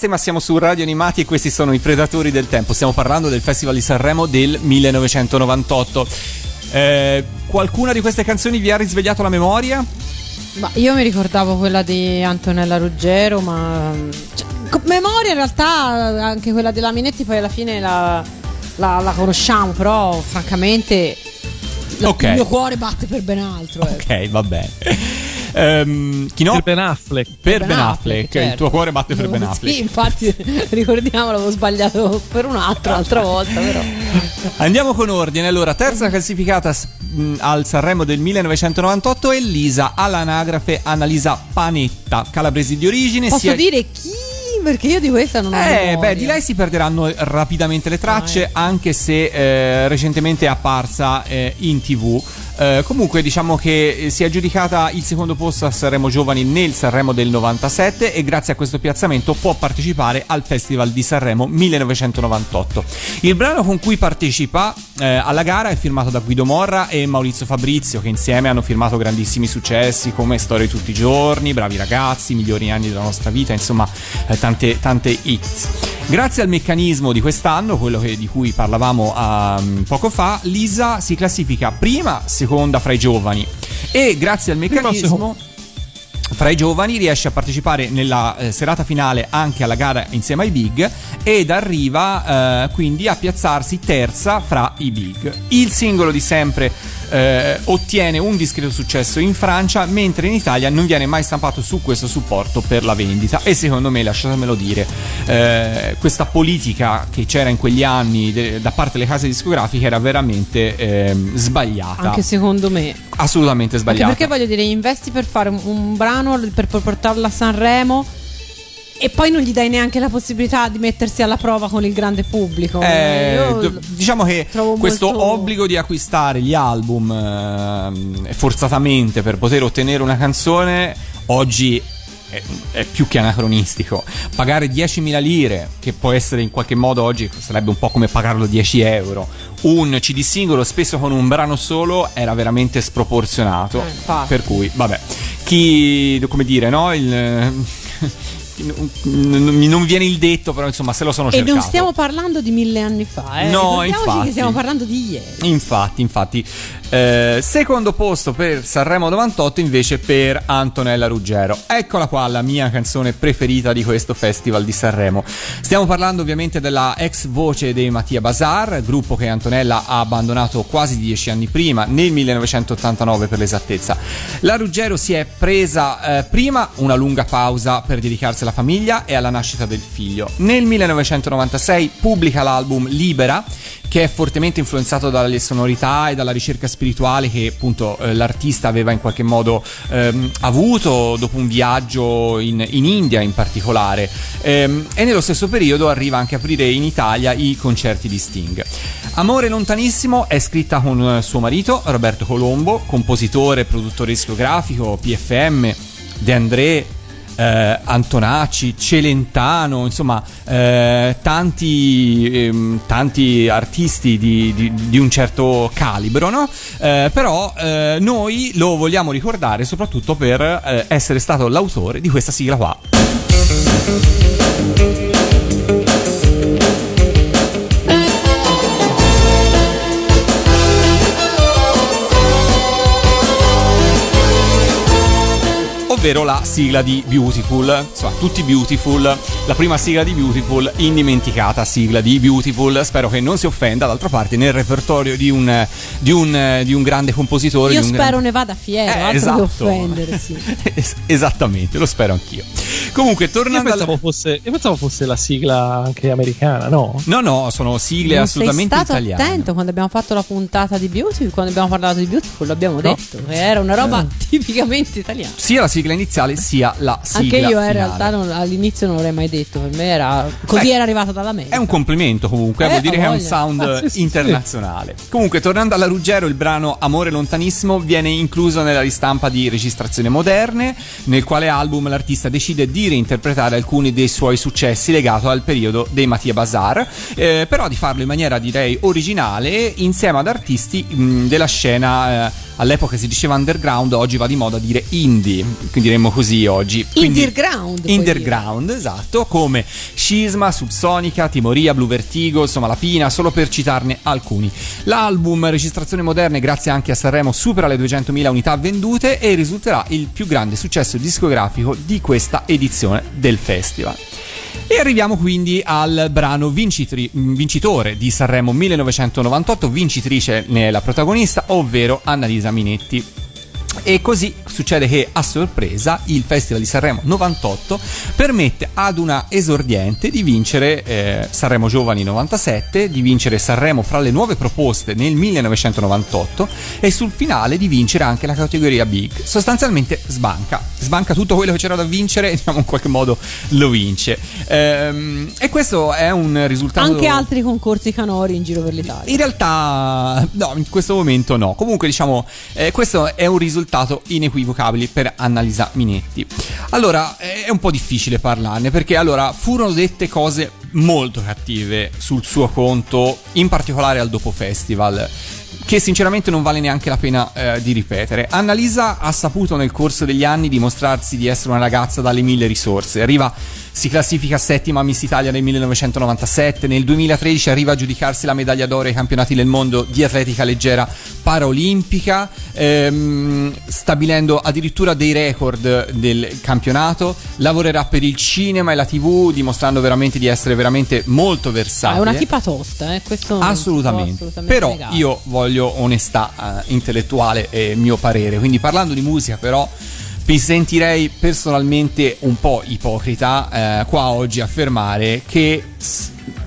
Direste, ma siamo su Radio Animati e questi sono i Predatori del Tempo. Stiamo parlando del Festival di Sanremo del 1998. Eh, qualcuna di queste canzoni vi ha risvegliato la memoria? Ma io mi ricordavo quella di Antonella Ruggero, ma. cioè, memoria in realtà anche quella della Minetti, poi alla fine la, la- la conosciamo, però francamente. la- Ok. Il mio cuore batte per ben altro. eh. Ok, va bene. Ehm, chi no? Per Ben Affleck. Per Ben Ben Affleck, Affleck, il certo. tuo cuore batte per Ben Affleck. Sì, infatti, <laughs> ricordiamo, l'avevo sbagliato per un altro, l'altra volta, però. Andiamo con ordine. Allora, terza classificata mh, al Sanremo del 1998 è Lisa all'anagrafe Annalisa Panetta, calabresi di origine. Posso sia- dire chi Perché io di questa non ho Eh, memoria. beh, di lei si perderanno rapidamente le tracce, anche se eh, recentemente è apparsa eh, in tv. Eh, comunque, diciamo che eh, si è aggiudicata il secondo posto a Sanremo Giovani nel Sanremo del 97 e grazie a questo piazzamento può partecipare al Festival di Sanremo 1998. Il brano con cui partecipa eh, alla gara è firmato da Guido Morra e Maurizio Fabrizio, che insieme hanno firmato grandissimi successi come Storie tutti i giorni, Bravi ragazzi, Migliori anni della nostra vita, insomma, eh, tante, tante hits. Grazie al meccanismo di quest'anno, quello che- di cui parlavamo um, poco fa, Lisa si classifica prima, seconda fra i giovani e grazie al meccanismo fra i giovani riesce a partecipare nella eh, serata finale anche alla gara insieme ai big ed arriva eh, quindi a piazzarsi terza fra i big. Il singolo di sempre eh, ottiene un discreto successo in Francia mentre in Italia non viene mai stampato su questo supporto per la vendita. E secondo me lasciatemelo dire eh, questa politica che c'era in quegli anni de- da parte delle case discografiche era veramente ehm, sbagliata. Anche secondo me. assolutamente Anche sbagliata. perché voglio dire, investi per fare un, un brano per portarlo a Sanremo e poi non gli dai neanche la possibilità di mettersi alla prova con il grande pubblico. Eh, diciamo che questo molto- obbligo di acquistare gli album ehm, forzatamente per poter ottenere una canzone oggi è, è più che anacronistico. Pagare 10.000 lire, che può essere in qualche modo oggi sarebbe un po' come pagarlo 10 euro. Un CD singolo, spesso con un brano solo, era veramente sproporzionato. Eh, per cui, vabbè, chi, come dire, no? Il, non non viene il detto, però insomma, se lo sono E cercato. non stiamo parlando di mille anni fa, eh. No, infatti. che stiamo parlando di ieri. Infatti, infatti. Eh, secondo posto per Sanremo 98 invece per Antonella Ruggero. Eccola qua la mia canzone preferita di questo festival di Sanremo. Stiamo parlando ovviamente della ex voce dei Mattia Bazar, gruppo che Antonella ha abbandonato quasi dieci anni prima, nel 1989 per l'esattezza. La Ruggero si è presa eh, prima una lunga pausa per dedicarsi alla famiglia e alla nascita del figlio. Nel 1996 pubblica l'album Libera che è fortemente influenzato dalle sonorità e dalla ricerca spirituale che appunto eh, l'artista aveva in qualche modo ehm, avuto dopo un viaggio in, in India in particolare Ehm, e nello stesso periodo arriva anche a aprire in Italia i concerti di Sting. Amore lontanissimo è scritta con eh, suo marito Roberto Colombo, compositore, produttore discografico, PFM, De André, eh, Antonacci, Celentano, insomma, eh, tanti, ehm, tanti artisti di, di- di un certo calibro, no? Eh, però eh, noi lo vogliamo ricordare soprattutto per eh, essere stato l'autore di questa sigla qua. Ovvero la sigla di Beautiful. Insomma, tutti Beautiful, la prima sigla di Beautiful, indimenticata sigla di Beautiful. Spero che non si offenda, d'altra parte, nel repertorio di un, di un, di un grande compositore. Io di un spero gran- ne vada fiero, Eh, altro esatto. che offendersi. <laughs> Es- esattamente, lo spero anch'io. Comunque, Io tornando pensavo, al. fosse, io pensavo fosse la sigla anche americana, no? No, no, sono sigle non assolutamente sei stato italiane. attento quando abbiamo fatto la puntata di Beautiful, quando abbiamo parlato di Beautiful, l'abbiamo detto, che era una roba <laughs> tipicamente italiana. Sia la sigla iniziale sia la sigla Anche io eh, in finale. realtà non- all'inizio non l'avrei mai detto, per me era così Beh, era arrivata dall'America. È un complimento comunque, Eh, vuol dire che è un sound Ah, <laughs> sì, sì, internazionale. Comunque, tornando alla Ruggero, il brano Amore lontanissimo viene incluso nella ristampa di registrazioni moderne, nel quale album l'artista decide di reinterpretare alcuni dei suoi successi legato al periodo dei Mattia Bazar, eh, però di farlo in maniera direi originale insieme ad artisti mh, della scena. eh, All'epoca si diceva underground, oggi va di moda dire indie, quindi diremmo così oggi. Quindi- Underground, Underground, esatto, come Scisma, Subsonica, Timoria, Blue Vertigo, insomma La Pina, solo per citarne alcuni. L'album Registrazioni Moderne, grazie anche a Sanremo, supera le 200.000 unità vendute e risulterà il più grande successo discografico di questa edizione del festival. E arriviamo quindi al brano vincitri- vincitore di Sanremo 1998, vincitrice ne è la protagonista, ovvero Annalisa Minetti. E così succede che a sorpresa il Festival di Sanremo 98 permette ad una esordiente di vincere eh, Sanremo Giovani 97, di vincere Sanremo fra le nuove proposte nel 1998 e sul finale di vincere anche la categoria Big. Sostanzialmente sbanca. sbanca tutto quello che c'era da vincere, diciamo in qualche modo lo vince. Ehm, e questo è un risultato... Anche altri concorsi canori in giro per l'Italia. In realtà, no, in questo momento no. Comunque, diciamo, eh, questo è un risultato inequivocabile per Annalisa Minetti. Allora, eh, è un po' difficile parlarne perché, allora, furono dette cose molto cattive sul suo conto, in particolare al dopo festival. Che sinceramente non vale neanche la pena eh, di ripetere. Annalisa ha saputo nel corso degli anni dimostrarsi di essere una ragazza dalle mille risorse. Arriva, si classifica settima Miss Italia nel 1997, nel 2013 arriva a giudicarsi la medaglia d'oro ai campionati del mondo di atletica leggera paraolimpica, ehm, stabilendo addirittura dei record del campionato. Lavorerà per il cinema e la TV, dimostrando veramente di essere veramente molto Ah, versatile. è una tipa tosta, eh? questo Assolutamente. assolutamente Però negare. io voglio onestà eh, intellettuale e mio parere. Quindi parlando di musica, però. Mi sentirei personalmente un po' ipocrita eh, qua oggi affermare che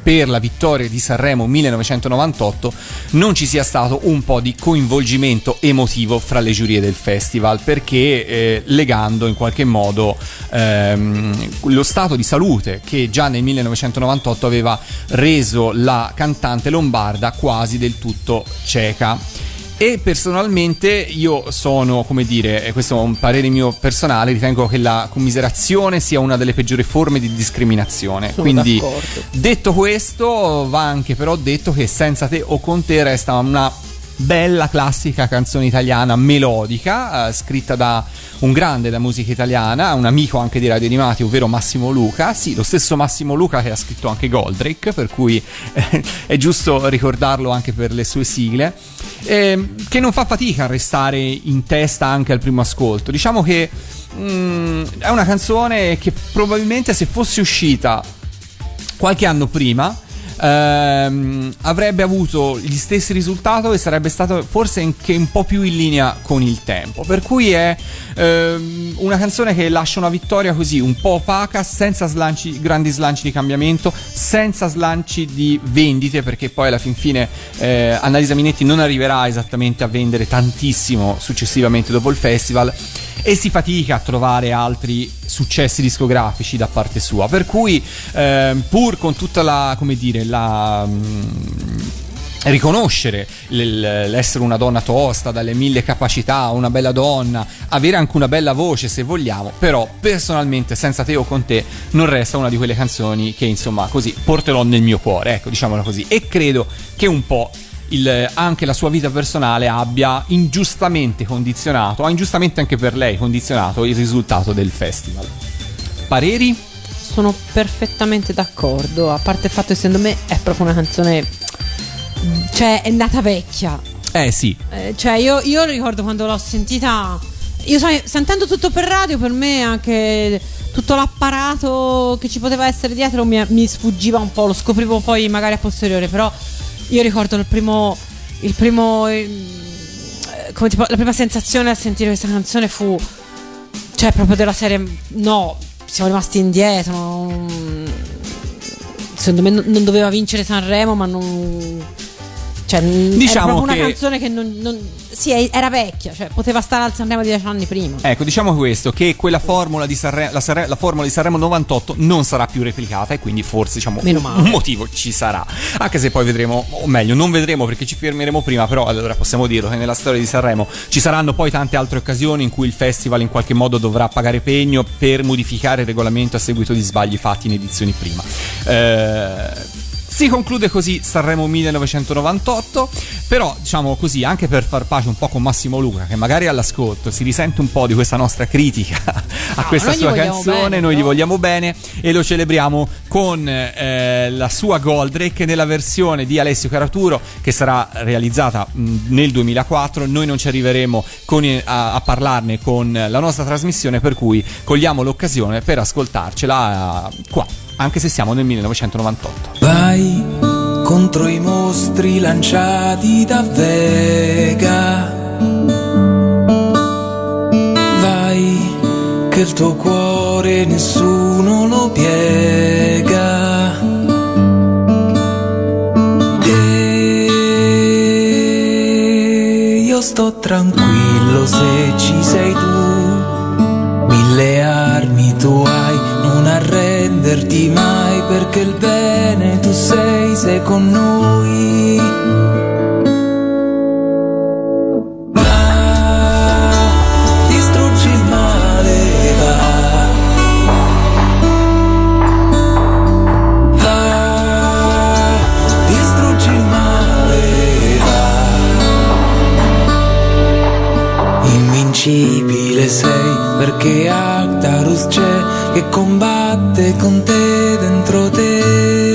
per la vittoria di Sanremo 1998 non ci sia stato un po' di coinvolgimento emotivo fra le giurie del festival perché eh, legando in qualche modo ehm, lo stato di salute che già nel 1998 aveva reso la cantante lombarda quasi del tutto cieca. E personalmente io sono, come dire, e questo è un parere mio personale, ritengo che la commiserazione sia una delle peggiori forme di discriminazione. Sono Quindi, d'accordo. detto questo, va anche però detto che senza te o con te resta una bella classica canzone italiana melodica, eh, scritta da un grande della musica italiana, un amico anche di Radio Animati, ovvero Massimo Luca. Sì, lo stesso Massimo Luca che ha scritto anche Goldrake, per cui eh, è giusto ricordarlo anche per le sue sigle, ehm, che non fa fatica a restare in testa anche al primo ascolto. Diciamo che mm, è una canzone che probabilmente se fosse uscita qualche anno prima ehm, avrebbe avuto gli stessi risultati e sarebbe stato forse anche un po' più in linea con il tempo. Per cui è ehm, una canzone che lascia una vittoria così un po' opaca, senza slanci, grandi slanci di cambiamento, senza slanci di vendite, perché poi alla fin fine eh, Annalisa Minetti non arriverà esattamente a vendere tantissimo successivamente dopo il festival e si fatica a trovare altri successi discografici da parte sua. Per cui, ehm, pur con tutta la, come dire, la. mm, riconoscere l'essere una donna tosta, dalle mille capacità, una bella donna, avere anche una bella voce se vogliamo, però personalmente senza te o con te non resta una di quelle canzoni che insomma così porterò nel mio cuore, ecco diciamolo così, e credo che un po' il- anche la sua vita personale abbia ingiustamente condizionato, ha ingiustamente anche per lei condizionato il risultato del festival. Pareri? Sono perfettamente d'accordo. A parte il fatto che secondo me è proprio una canzone. Cioè, è nata vecchia. Eh sì, Eh, cioè, io, io ricordo quando l'ho sentita. Io sai, sentendo tutto per radio, per me anche tutto l'apparato che ci poteva essere dietro mi, mi sfuggiva un po', lo scoprivo poi magari a posteriore, però io ricordo il primo. Il primo. eh, come tipo, la prima sensazione a sentire questa canzone fu. Cioè, proprio della serie. No, siamo rimasti indietro. non- Secondo me non doveva vincere Sanremo, ma non. Cioè, Diciamo che- una canzone che non, non- Sì, era vecchia, cioè poteva stare al Sanremo dieci anni prima. Ecco, diciamo questo, che quella formula di Sanremo, la, Sanre- la formula di Sanremo 98 non sarà più replicata e quindi forse diciamo un motivo ci sarà. Anche se poi vedremo, o meglio, non vedremo perché ci fermeremo prima, però allora possiamo dirlo che nella storia di Sanremo ci saranno poi tante altre occasioni in cui il festival in qualche modo dovrà pagare pegno per modificare il regolamento a seguito di sbagli fatti in edizioni prima. Eh, si conclude così Sanremo 1998, però diciamo così, anche per far pace un po' con Massimo Luca, che magari all'ascolto si risente un po' di questa nostra critica <laughs> a questa noi gli sua canzone, bene, noi gli però. vogliamo bene e lo celebriamo con eh, la sua Goldrake nella versione di Alessio Caraturo che sarà realizzata mh, nel 2004, noi non ci arriveremo con i- a, a parlarne con la nostra trasmissione, per cui cogliamo l'occasione per ascoltarcela eh, qua, anche se siamo nel 1998. Vai contro i mostri lanciati da Vega. Vai che il tuo cuore nessuno lo piega. E io sto tranquillo se ci sei tu. Mille armi tu hai, non arrenderti mai perché il bene tu sei, sei con noi. Invincibile sei perché Actarus c'è che combatte con te dentro te.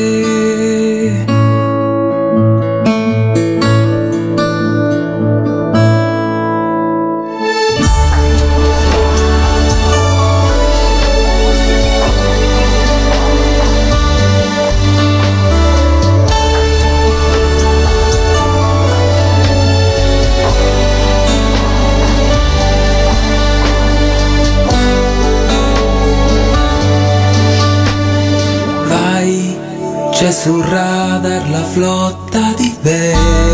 Flotta di Vega.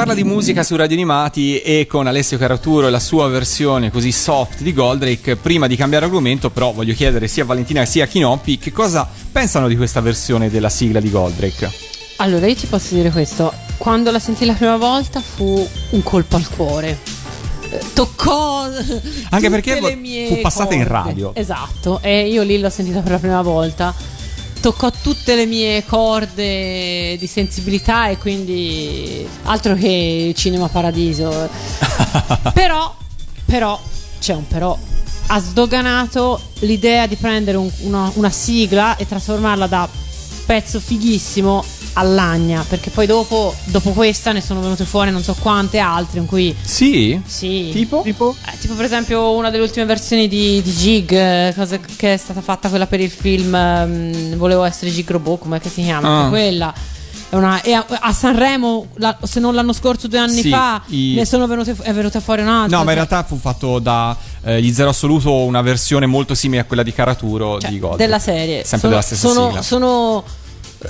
Parla di musica su Radio Animati e con Alessio Caraturo e la sua versione così soft di Goldrake, prima di cambiare argomento, però voglio chiedere sia a Valentina sia a Chinoppi che cosa pensano di questa versione della sigla di Goldrake. Allora, io ti posso dire questo. Quando la sentì la prima volta fu un colpo al cuore. Toccò Anche perché fu passata in corde. radio. Esatto, e io lì l'ho sentita per la prima volta. Toccò tutte le mie corde di sensibilità e quindi altro che Cinema Paradiso. <laughs> però, però, c'è un però. Ha sdoganato l'idea di prendere un- una, una sigla e trasformarla da pezzo fighissimo a lagna. Perché poi dopo, dopo questa ne sono venute fuori non so quante altre in cui Sì? sì. Tipo? Tipo? Eh, tipo per esempio una delle ultime versioni di, di Jig, eh, cosa che è stata fatta quella per il film ehm, Volevo essere Jig Robot, come si chiama? Ah. Quella. È una- e a, a Sanremo, la- se non l'anno scorso, due anni Sì, fa, i- ne sono venute, è venuta fuori un'altra. No, ma in cioè- realtà fu fatto da eh, gli Zero Assoluto una versione molto simile a quella di Caraturo cioè, di Goldrake. della serie. Sempre sono, della stessa sono, sigla. sono,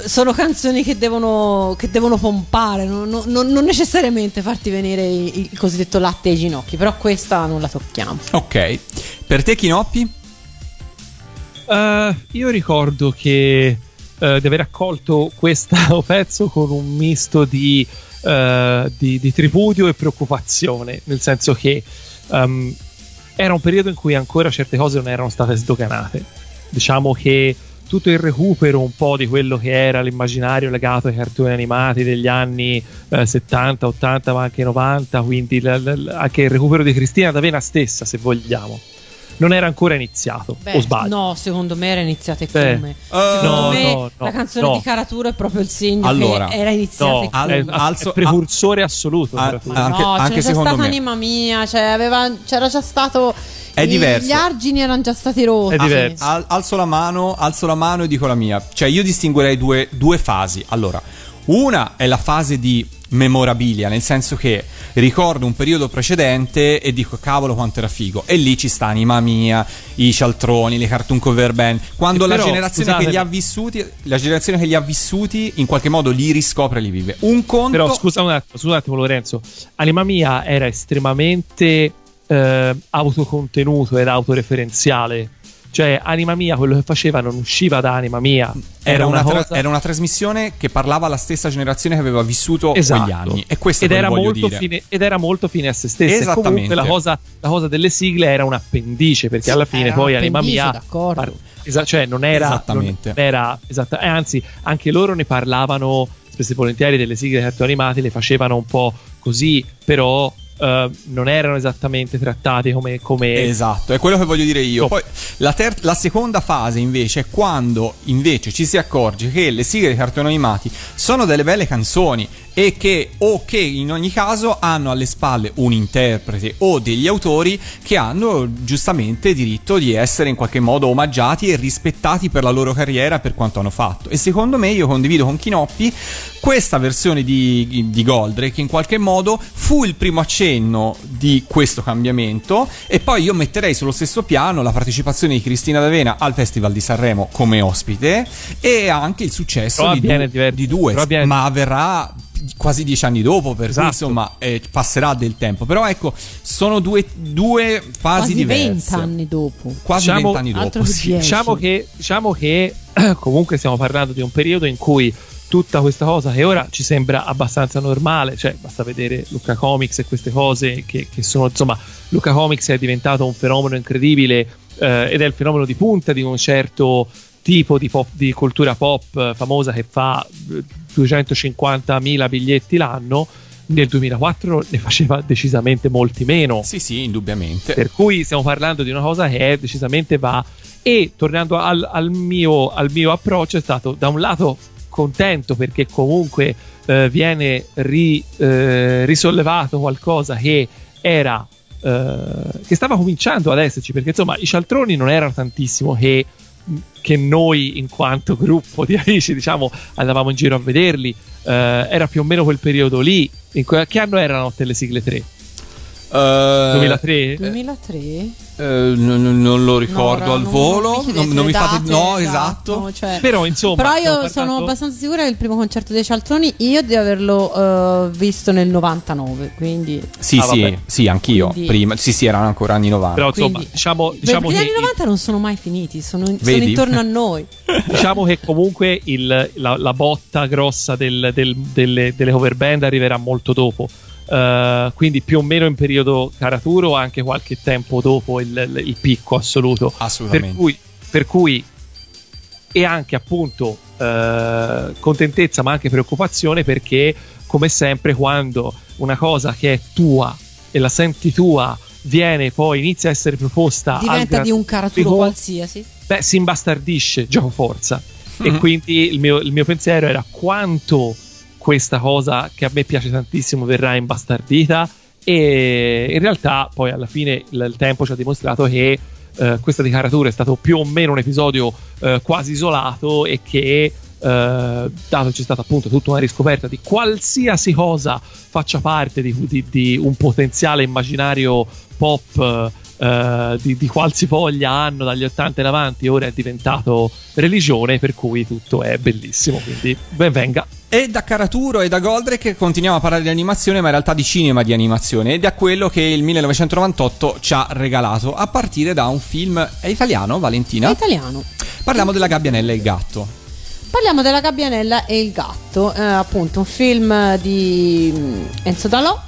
sono canzoni che devono, che devono pompare, non, non- non- necessariamente farti venire il, il cosiddetto latte ai ginocchi, però questa non la tocchiamo. Ok. Per te Chinoppi? Eh, io ricordo che eh, di aver accolto questo <laughs> pezzo con un misto di, eh, di- di tripudio e preoccupazione, nel senso che ehm, era un periodo in cui ancora certe cose non erano state sdoganate. Diciamo che tutto il recupero un po' di quello che era l'immaginario legato ai cartoni animati degli anni eh, 70, 80, ma anche 90, quindi l- l- anche il recupero di Cristina D'Avena stessa, se vogliamo, non era ancora iniziato, Beh, o sbaglio? No, secondo me era iniziata Beh, come. eh, secondo no, me no, no, la canzone no. di Caraturo è proprio il segno Allora, che era iniziata No, è, alzo- è precursore assoluto. Ah, Caraturo. ah, anche- no, anche c'era stata me. Anima Mia, cioè aveva- c'era già stato È Gli- diverso. Gli argini erano già stati rotti. Ah, al- alzo la mano, alzo la mano e dico la mia. Cioè, io distinguerei due, due fasi. Allora, una è la fase di memorabilia, nel senso che ricordo un periodo precedente e dico cavolo quanto era figo. E lì ci sta Anima Mia, i cialtroni, le cartoon cover band. Quando E la però, generazione che li ha vissuti, la generazione che li ha vissuti, in qualche modo li riscopre e li vive. Un conto. Però scusa un attimo, scusa un attimo Lorenzo. Anima Mia era estremamente eh, autocontenuto ed autoreferenziale. Cioè, Anima Mia, quello che faceva non usciva da Anima Mia. Era una, tra- cosa- era una trasmissione che parlava alla stessa generazione che aveva vissuto Esatto. quegli anni. E questo ed era, molto dire. fine, ed era molto fine a se stessa. Esattamente. comunque la cosa, la cosa delle sigle era un appendice, perché Sì, alla fine era poi Anima Mia. d'accordo. par- esa- cioè, non era. Esattamente. non era esatta- eh, anzi, anche loro ne parlavano spesso e volentieri delle sigle cartoni animati, le facevano un po' così, però. Eh, non erano esattamente trattati come, come Esatto, è quello che voglio dire io. Oh. Poi la, ter- la seconda fase invece è quando invece ci si accorge che le sigle dei cartoni animati sono delle belle canzoni e che o che in ogni caso hanno alle spalle un interprete o degli autori che hanno giustamente diritto di essere in qualche modo omaggiati e rispettati per la loro carriera per quanto hanno fatto. E secondo me io condivido con Kinoppi questa versione di, di Goldrake che in qualche modo fu il primo accenno di questo cambiamento e poi io metterei sullo stesso piano la partecipazione di Cristina D'Avena al Festival di Sanremo come ospite e anche il successo di, du- di due ma avverrà quasi dieci anni dopo per Esatto. cui insomma eh, passerà del tempo però ecco sono due, due fasi Quasi diverse 20 anni dopo. quasi Diciamo- 20 anni dopo sì. Diciamo che, diciamo che <clears throat> comunque stiamo parlando di un periodo in cui tutta questa cosa che ora ci sembra abbastanza normale, cioè basta vedere Luca Comics e queste cose che, che sono insomma Luca Comics è diventato un fenomeno incredibile eh, ed è il fenomeno di punta di un certo tipo di, pop, di cultura pop eh, famosa che fa eh, 250.000 biglietti l'anno. Nel 2004 ne faceva decisamente molti meno. Sì sì indubbiamente. Per cui stiamo parlando di una cosa che è decisamente va. E tornando al, al mio, al mio approccio, è stato da un lato contento perché comunque eh, viene ri- eh, risollevato qualcosa che era. eh, che stava cominciando ad esserci perché insomma i cialtroni non erano tantissimo che, che noi in quanto gruppo di <laughs> amici diciamo andavamo in giro a vederli eh, era più o meno quel periodo lì in que- che anno erano le sigle 3 Eh, 2003 2003? Eh, non, non- lo ricordo No, al non- volo. non mi non, mi fate date, no esatto, esatto cioè- però insomma Però io sono parlando- abbastanza sicura che il primo concerto dei Cialtroni io di averlo eh, visto nel 99, quindi sì Ah, sì sì anch'io. Quindi- prima sì sì erano ancora anni 90 però insomma Quindi- diciamo, diciamo che gli anni 90 non sono mai finiti, sono, sono intorno a <laughs> noi. diciamo che comunque il- la, la botta grossa del- del- delle, delle cover band arriverà molto dopo. Uh, quindi più o meno in periodo caraturo, anche qualche tempo dopo il, il- picco assoluto. assolutamente Per cui, per cui e anche appunto eh, contentezza, ma anche preoccupazione perché, come sempre, quando una cosa che è tua e la senti tua viene poi inizia a essere proposta Diventa gran di un caraturo qualsiasi. beh, si imbastardisce gioco forza. E Mhm. quindi il mio, il mio pensiero era quanto questa cosa che a me piace tantissimo verrà imbastardita. E in realtà, poi alla fine il, tempo ci ha dimostrato che eh, questa di caratura è stato più o meno un episodio eh, quasi isolato e che. Eh, dato c'è stata appunto tutta una riscoperta di qualsiasi cosa faccia parte di, di- di un potenziale immaginario pop eh, di, di qualsivoglia anno dagli 80 in avanti ora è diventato religione per cui tutto è bellissimo quindi ben venga E da Caraturo e da Goldrake continuiamo a parlare di animazione, ma in realtà di cinema di animazione, ed è quello che il 1998 ci ha regalato, a partire da un film. È italiano, È Valentina? italiano. Parliamo della Gabbianella e il gatto. Parliamo della Gabbianella e il gatto, eh, appunto un film di mm, Enzo Dalò,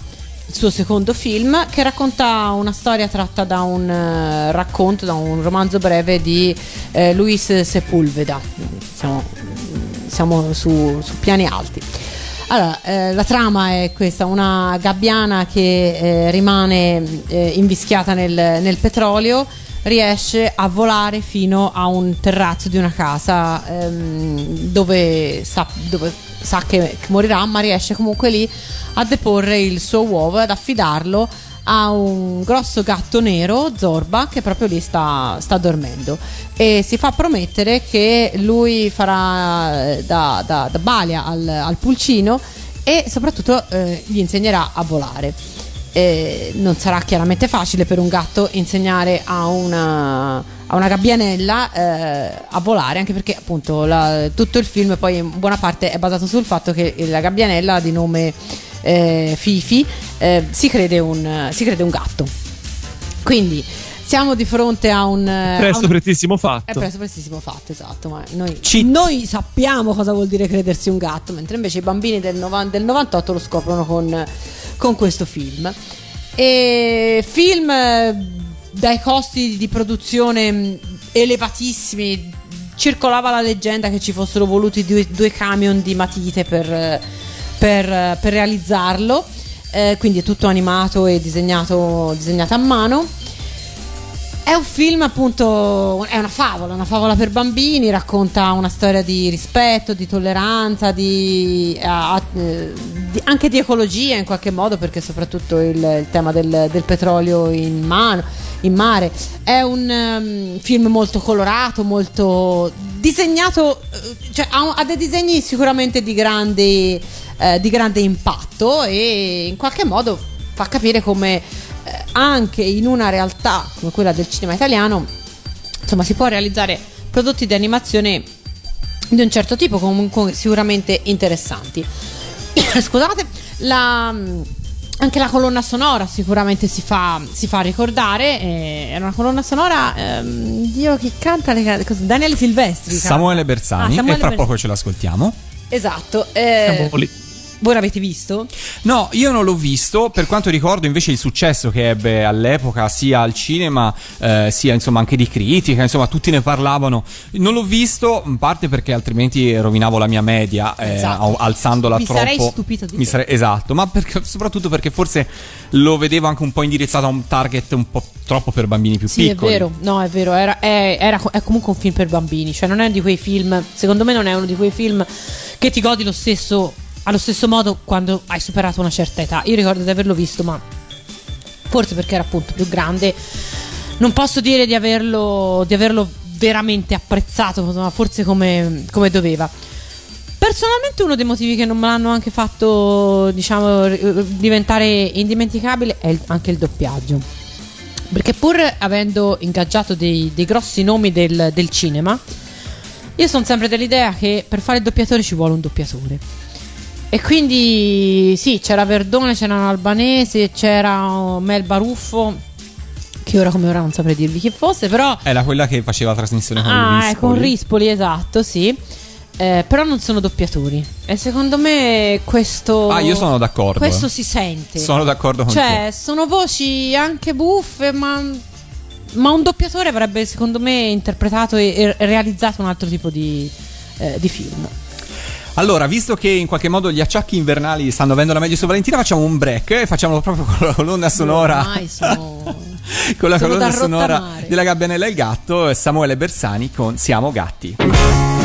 il suo secondo film, che racconta una storia tratta da un eh, racconto, da un romanzo breve di eh, Luis Sepulveda. Siamo, siamo su, su piani alti. Allora, eh, la trama è questa, una gabbiana che eh, rimane eh, invischiata nel, nel petrolio riesce a volare fino a un terrazzo di una casa ehm, dove, sa, dove sa che, che morirà, ma riesce comunque lì a deporre il suo uovo e ad affidarlo ha un grosso gatto nero, Zorba, che proprio lì sta, sta dormendo e si fa promettere che lui farà eh, da, da- da balia al, al pulcino e soprattutto eh, gli insegnerà a volare. Eh, non sarà chiaramente facile per un gatto insegnare a una, a una gabbianella eh, a volare, anche perché appunto la- tutto il film poi in buona parte è basato sul fatto che la gabbianella di nome eh, Fifi eh, si, crede un, si crede un gatto. Quindi siamo di fronte a un... a Presto, un- prestissimo è fatto. presto prestissimo fatto, esatto. Ma noi, noi sappiamo cosa vuol dire credersi un gatto, mentre invece i bambini del, novan- del 98 lo scoprono con, con questo film. E film eh, dai costi di produzione mh, elevatissimi. Circolava la leggenda che ci fossero voluti due, due camion di matite per, eh, per, eh, per realizzarlo. Eh, quindi è tutto animato e disegnato, disegnato a mano. È un film appunto, è una favola, una favola per bambini, racconta una storia di rispetto, di tolleranza, di, a- a- eh, di- anche di ecologia in qualche modo, perché soprattutto il, il tema del, del petrolio in, mano, in mare. È un ehm, film molto colorato, molto disegnato, eh, cioè ha, ha dei disegni sicuramente di grande, eh, di grande impatto e in qualche modo fa capire come eh, anche in una realtà come quella del cinema italiano, insomma, si può realizzare prodotti di animazione di un certo tipo, comunque sicuramente interessanti. <coughs> Scusate, la, anche la colonna sonora sicuramente si fa, si fa ricordare. eh, È una colonna sonora, ehm, Dio che canta le cosa- Daniele Silvestri. canta. Samuele Bersani Ah, Samuele e fra Bersani. poco ce l'ascoltiamo. Esatto. eh, voi l'avete visto? No, io non l'ho visto, per quanto ricordo invece il successo che ebbe all'epoca sia al cinema eh, sia insomma anche di critica, insomma tutti ne parlavano. Non l'ho visto, in parte perché altrimenti rovinavo la mia media eh, Esatto. alzandola Mi troppo. sarei stupito di Mi sarei- esatto, ma perché- soprattutto perché forse lo vedevo anche un po' indirizzato a un target un po' troppo per bambini più Sì, piccoli. è vero, no, è vero, era, è, era è comunque un film per bambini, cioè non è di quei film, secondo me non è uno di quei film che ti godi lo stesso, allo stesso modo quando hai superato una certa età. Io ricordo di averlo visto, ma forse perché era appunto più grande, non posso dire di averlo, di averlo veramente apprezzato, ma forse come, come doveva. Personalmente uno dei motivi che non me l'hanno anche fatto, diciamo, diventare indimenticabile è anche il doppiaggio. Perché pur avendo ingaggiato dei, dei grossi nomi del, del cinema, io sono sempre dell'idea che per fare il doppiatore ci vuole un doppiatore. E quindi sì, c'era Verdone, c'era un albanese, c'era oh, Mel Baruffo, che ora come ora non saprei dirvi chi fosse, però... Era quella che faceva la trasmissione con Ah, Rispoli. eh, con Rispoli, esatto, sì. Eh, però non sono doppiatori. E secondo me questo... Ah, io sono d'accordo. Questo si sente. Sono d'accordo con Cioè, sono voci anche buffe, ma, ma un doppiatore avrebbe, secondo me, interpretato e, e realizzato un altro tipo di, eh, di film. Allora, visto che in qualche modo gli acciacchi invernali stanno avendo la meglio su Valentina, facciamo un break e facciamolo proprio con la colonna sonora. Sono... <laughs> con la sono colonna sonora della Gabbianella e il gatto e Samuele Bersani con Siamo gatti.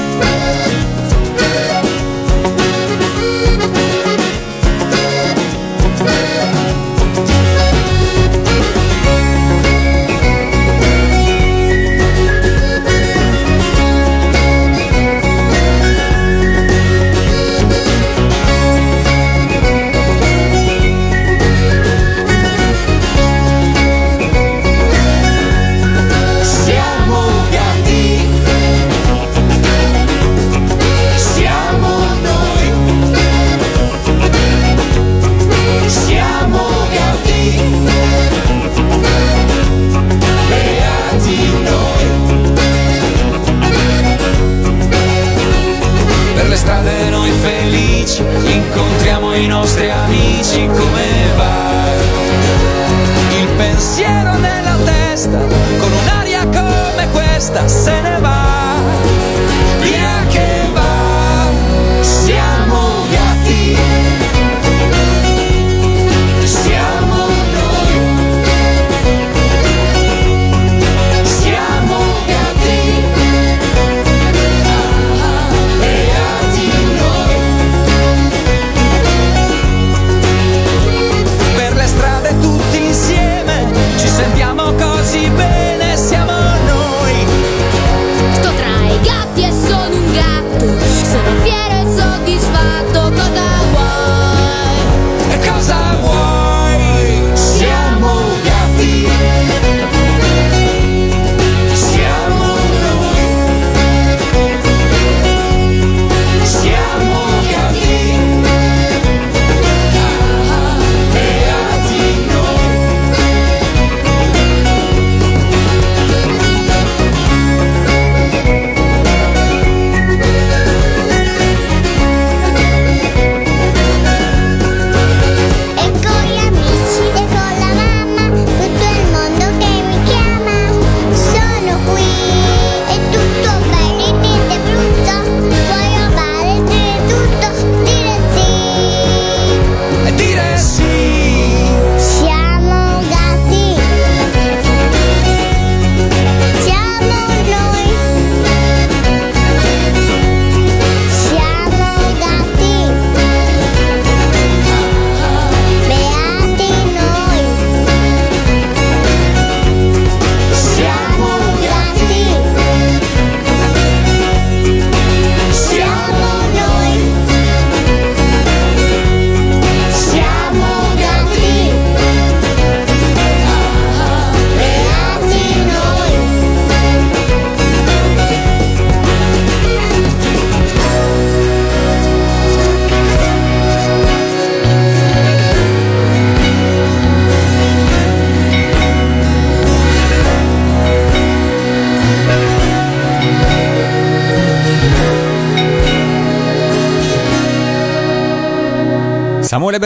Incontriamo i nostri amici come va? Il pensiero nella testa con un'aria come questa se ne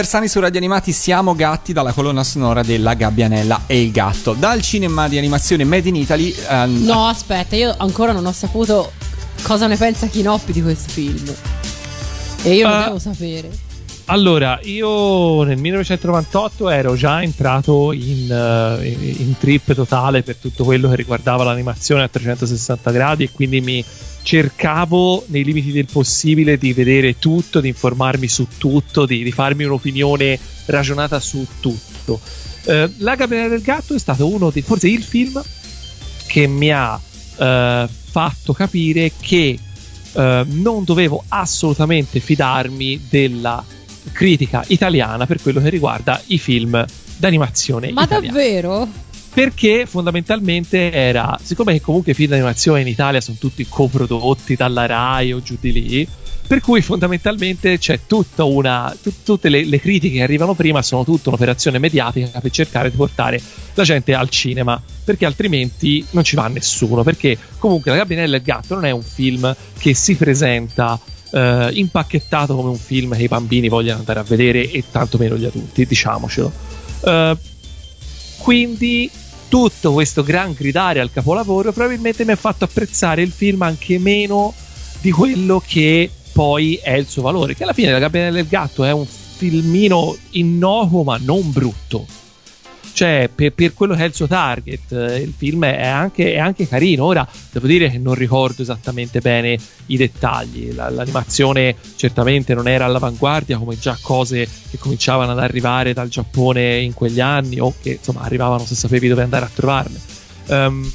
Bersani su Radio Animati Siamo Gatti dalla colonna sonora della Gabbianella e il gatto. Dal cinema di animazione Made in Italy. ehm, No, aspetta, io ancora non ho saputo cosa ne pensa Chinoppi di questo film. E io lo Ah. devo sapere. Allora, io nel 1998 ero già entrato in, in- in trip totale per tutto quello che riguardava l'animazione a 360 gradi e quindi mi cercavo nei limiti del possibile di vedere tutto, di informarmi su tutto, di, di farmi un'opinione ragionata su tutto. Eh, La Gabriella del Gatto è stato uno di, forse il film che mi ha eh, fatto capire che eh, non dovevo assolutamente fidarmi della critica italiana per quello che riguarda i film d'animazione Ma italiani. davvero? Perché fondamentalmente era, siccome comunque i film d'animazione in Italia sono tutti coprodotti dalla Rai o giù di lì, per cui fondamentalmente c'è tutta una. tut- tutte le, le critiche che arrivano prima sono tutta un'operazione mediatica per cercare di portare la gente al cinema, perché altrimenti non ci va nessuno. Perché comunque La Gabinella e il Gatto non è un film che si presenta eh, impacchettato come un film che i bambini vogliono andare a vedere e tantomeno gli adulti, diciamocelo. Eh, quindi tutto questo gran gridare al capolavoro probabilmente mi ha fatto apprezzare il film anche meno di quello che poi è il suo valore. Che alla fine La Gabbianella del Gatto è un filmino innocuo ma non brutto. Cioè, per, per quello che è il suo target, eh, il film è anche, è anche carino. Ora devo dire che non ricordo esattamente bene i dettagli. La- l'animazione certamente non era all'avanguardia, come già cose che cominciavano ad arrivare dal Giappone in quegli anni, o che insomma arrivavano se sapevi dove andare a trovarle. Ehm,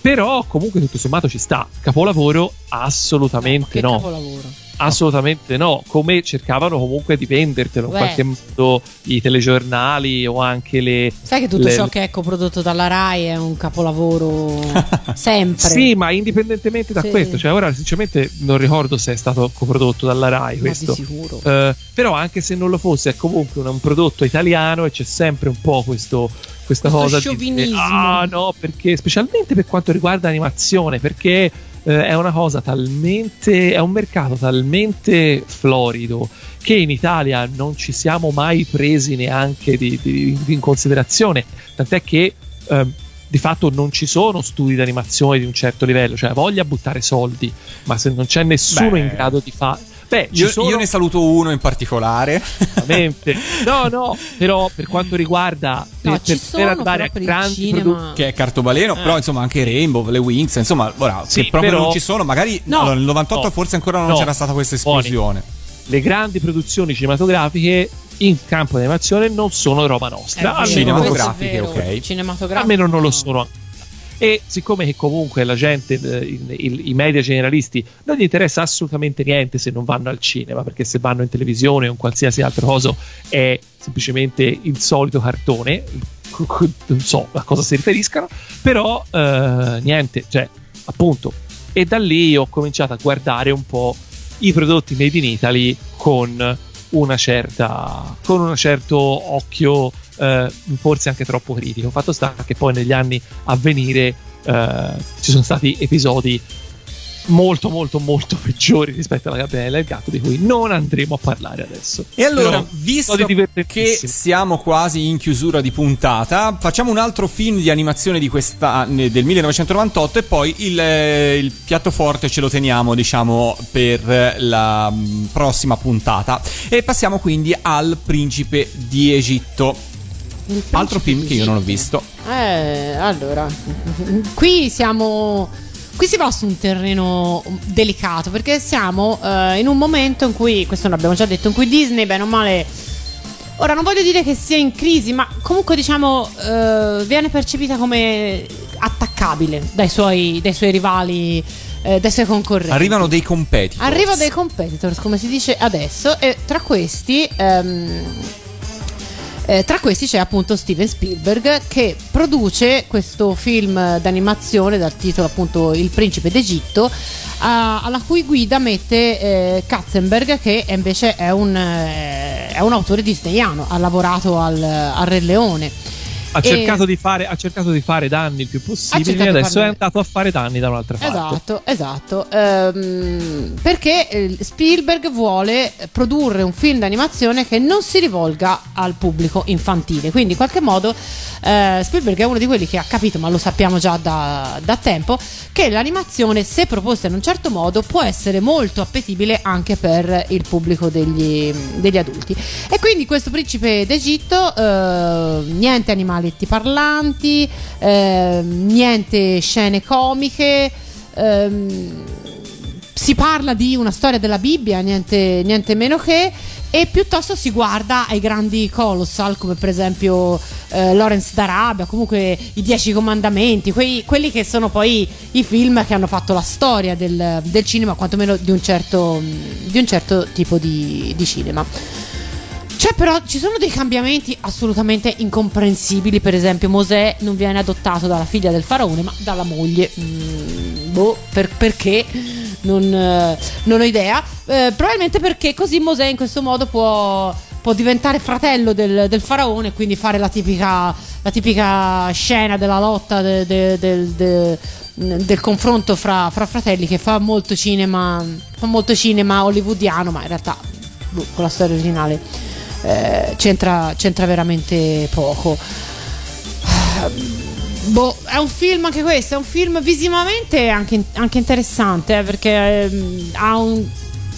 però comunque tutto sommato ci sta. Capolavoro? Assolutamente Che no. capolavoro. Assolutamente no, come cercavano comunque di vendertelo in qualche modo i telegiornali o anche le... Sai che tutto le- ciò che è coprodotto dalla Rai è un capolavoro <laughs> sempre. Sì, ma indipendentemente da Sì. questo, cioè ora sinceramente non ricordo se è stato coprodotto dalla Rai Ma questo. di sicuro. Eh, però anche se non lo fosse è comunque un, un prodotto italiano e c'è sempre un po' questo, questa Questo cosa di sciovinismo. ah no perché specialmente per quanto riguarda animazione perché eh, è una cosa talmente è un mercato talmente florido che in Italia non ci siamo mai presi neanche di- di- in considerazione tant'è che ehm, di fatto non ci sono studi di animazione di un certo livello, cioè voglia buttare soldi, ma se non c'è nessuno Beh. in grado di fare... Beh, Io, sono... io ne saluto uno in particolare. Ovviamente. No, no, però per quanto riguarda No, per, ci per sono, arrivare però a per grandi cinema- prodotti che è cartobaleno, però insomma anche Rainbow, le Wings, insomma, ora Sì, che proprio però- non ci sono, magari No, allora, nel 98 no, forse ancora non no. c'era stata questa esplosione. le grandi produzioni cinematografiche in campo di animazione non sono roba nostra. Vero, cinematografiche, ok. Cinematografiche. Almeno non lo sono ancora. E siccome che comunque la gente, eh, il- i media generalisti, non gli interessa assolutamente niente se non vanno al cinema, perché se vanno in televisione o in qualsiasi altro coso è semplicemente il solito cartone, <laughs> non so a cosa si riferiscano, però eh, niente, cioè appunto. E da lì ho cominciato a guardare un po' i prodotti made in Italy con una certa con un certo occhio eh, forse anche troppo critico fatto sta che poi negli anni a venire eh, ci sono stati episodi molto molto molto <laughs> peggiori rispetto alla Gabriella e il gatto di cui non andremo a parlare adesso E allora, Però, visto che siamo quasi in chiusura di puntata, facciamo un altro film di animazione di questa, del 1998 e poi il, eh, il piatto forte ce lo teniamo, diciamo, per la mm, prossima puntata. E passiamo quindi al Principe di Egitto. Altro film che io non ho visto. Eh, allora, qui siamo. Qui si va su un terreno delicato perché siamo eh, in un momento in cui, questo l'abbiamo già detto, in cui Disney, bene o male, ora non voglio dire che sia in crisi, ma comunque diciamo eh, viene percepita come attaccabile dai suoi, dai suoi rivali, eh, dai suoi concorrenti. Arrivano dei competitor. Arriva dei competitors, come si dice adesso, e tra questi. ehm, eh, tra questi c'è appunto Steven Spielberg che produce questo film d'animazione dal titolo appunto Il principe d'Egitto, a- alla cui guida mette eh, Katzenberg che invece è un, eh, è un autore disneyano, ha lavorato al, al Re Leone. Ha E- cercato, di fare, ha cercato di fare danni il più possibile e adesso farne- è andato a fare danni da un'altra parte. Esatto, esatto. Ehm, perché eh, Spielberg vuole produrre un film d'animazione che non si rivolga al pubblico infantile. Quindi, in qualche modo, eh, Spielberg è uno di quelli che ha capito, ma lo sappiamo già da, da tempo, che l'animazione, se proposta in un certo modo, può essere molto appetibile anche per il pubblico degli, degli adulti. E quindi questo principe d'Egitto, eh, niente animaletti parlanti, eh, niente scene comiche. ehm, si parla di una storia della Bibbia, niente, niente meno che, e piuttosto si guarda ai grandi colossal come per esempio eh, Lawrence d'Arabia, comunque i Dieci Comandamenti, quei- quelli che sono poi i film che hanno fatto la storia del, del cinema, quantomeno di un certo, di un certo tipo di, di cinema. C'è però, ci sono dei cambiamenti assolutamente incomprensibili. Per esempio, Mosè non viene adottato dalla figlia del faraone, ma dalla moglie. Mm, boh, per- perché? Non, eh, non ho idea. Eh, probabilmente perché così Mosè in questo modo può, può diventare fratello del, del faraone e quindi fare la tipica, la tipica scena della lotta de- de- de- del confronto fra, fra fratelli che fa molto cinema, fa molto cinema hollywoodiano, ma in realtà boh, con la storia originale eh, c'entra, c'entra veramente poco. Boh, è un film anche questo, è un film visivamente anche, anche interessante eh, perché ehm, ha, un,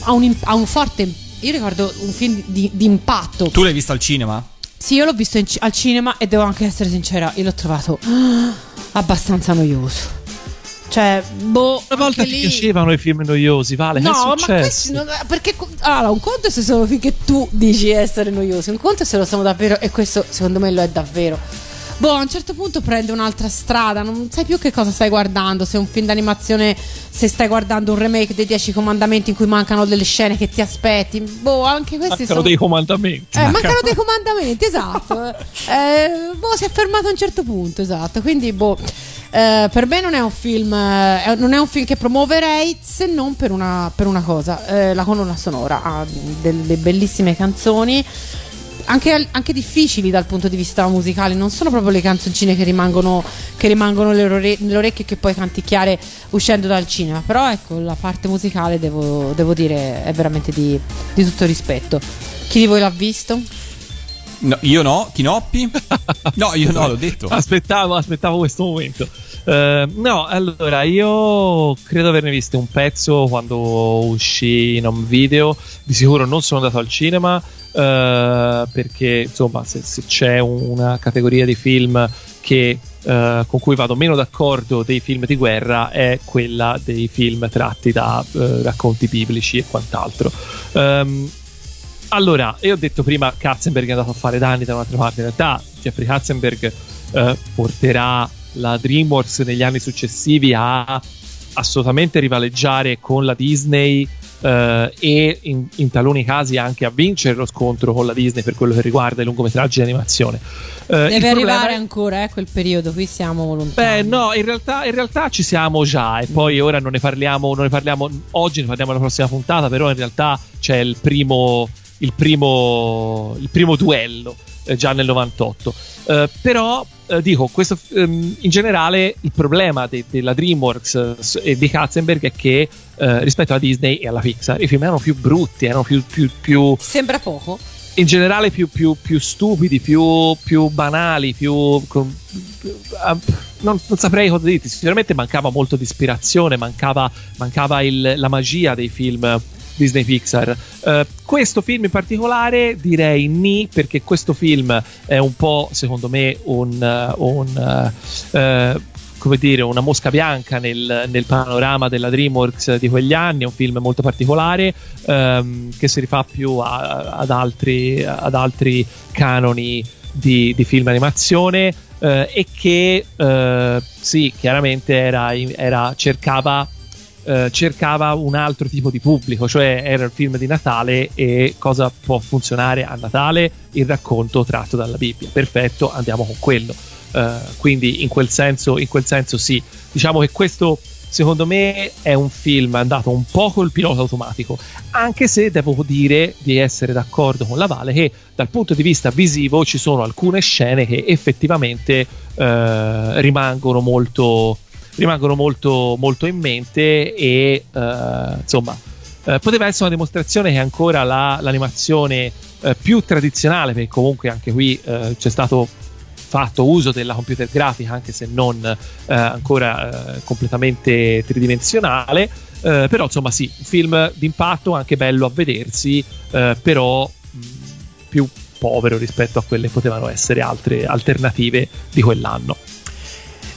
ha, un, ha un forte... Io ricordo un film di, di impatto. Tu l'hai visto al cinema? Sì, io l'ho visto in al cinema e devo anche essere sincera, io l'ho trovato <gasps> abbastanza noioso. Cioè, boh, Una volta ti lì- piacevano i film noiosi, Vale? No, che è ma questi non- perché allora, un conto è se sono finché tu dici essere noiosi, un conto è se lo sono davvero e questo secondo me lo è davvero. Boh, a un certo punto prende un'altra strada, non sai più che cosa stai guardando, se è un film d'animazione, se stai guardando un remake dei Dieci Comandamenti in cui mancano delle scene che ti aspetti. Boh, anche questi Mancano sono dei comandamenti. eh, mancano dei comandamenti, esatto. <laughs> Eh, boh, si è fermato a un certo punto, esatto. Quindi, boh, eh, per me non è un film, eh, non è un film che promuoverei se non per una, per una cosa. Eh, la colonna sonora ha delle bellissime canzoni. Anche, anche difficili dal punto di vista musicale, non sono proprio le canzoncine che rimangono, che rimangono nelle, nelle orecchie che puoi canticchiare uscendo dal cinema. Però ecco, la parte musicale devo, devo dire è veramente di, di tutto rispetto. Chi di voi l'ha visto? No, io no, Tinoppi? No, io no, l'ho detto. <laughs> Aspettavo, aspettavo questo momento. Eh, no, allora io credo averne visto un pezzo quando uscì in home video. Di sicuro non sono andato al cinema eh, perché insomma, se, se c'è una categoria di film che, eh, con cui vado meno d'accordo dei film di guerra è quella dei film tratti da racconti biblici e quant'altro. Ehm, allora, io ho detto prima Katzenberg è andato a fare danni da un'altra parte. In realtà, Jeffrey Katzenberg eh, porterà la DreamWorks negli anni successivi a assolutamente rivaleggiare con la Disney eh, e in, in taluni casi anche a vincere lo scontro con la Disney per quello che riguarda i lungometraggi di animazione. Eh, Deve arrivare è- ancora, eh, quel periodo, qui siamo lontani. Beh, no, in realtà, in realtà ci siamo già e poi ora non ne parliamo, non ne parliamo oggi, ne parliamo alla prossima puntata, però in realtà c'è il primo, il primo, il primo duello eh, già nel 98. Eh, però eh, dico, questo, ehm, in generale il problema de- della DreamWorks e di Katzenberg è che eh, rispetto alla Disney e alla Pixar i film erano più brutti, erano più- più- più Sembra poco. in generale più, più- più stupidi, più, più banali, più. con- ah, non, non saprei cosa dirti. Sicuramente mancava molto di ispirazione, mancava, mancava il- la magia dei film Disney Pixar. Eh, questo film in particolare direi ni, perché questo film è un po', secondo me, un. eh, un, eh, come dire, una mosca bianca nel, nel panorama della DreamWorks di quegli anni, è un film molto particolare ehm, che si rifà più a- ad, altri, ad altri canoni di, di film animazione eh, e che eh, sì, chiaramente era, era- cercava, eh, cercava un altro tipo di pubblico, cioè era il film di Natale e cosa può funzionare a Natale? Il racconto tratto dalla Bibbia. Perfetto, andiamo con quello. Eh, quindi in quel senso, in quel senso sì. Diciamo che questo secondo me è un film andato un po' col pilota automatico, anche se devo dire di essere d'accordo con la Vale che dal punto di vista visivo ci sono alcune scene che effettivamente eh, rimangono molto rimangono molto, molto in mente e eh, insomma eh, poteva essere una dimostrazione che ancora la- l'animazione eh, più tradizionale, perché comunque anche qui eh, c'è stato fatto uso della computer grafica, anche se non eh, ancora eh, completamente tridimensionale. però insomma sì, un film d'impatto, anche bello a vedersi, però mh, più povero rispetto a quelle che potevano essere altre alternative di quell'anno.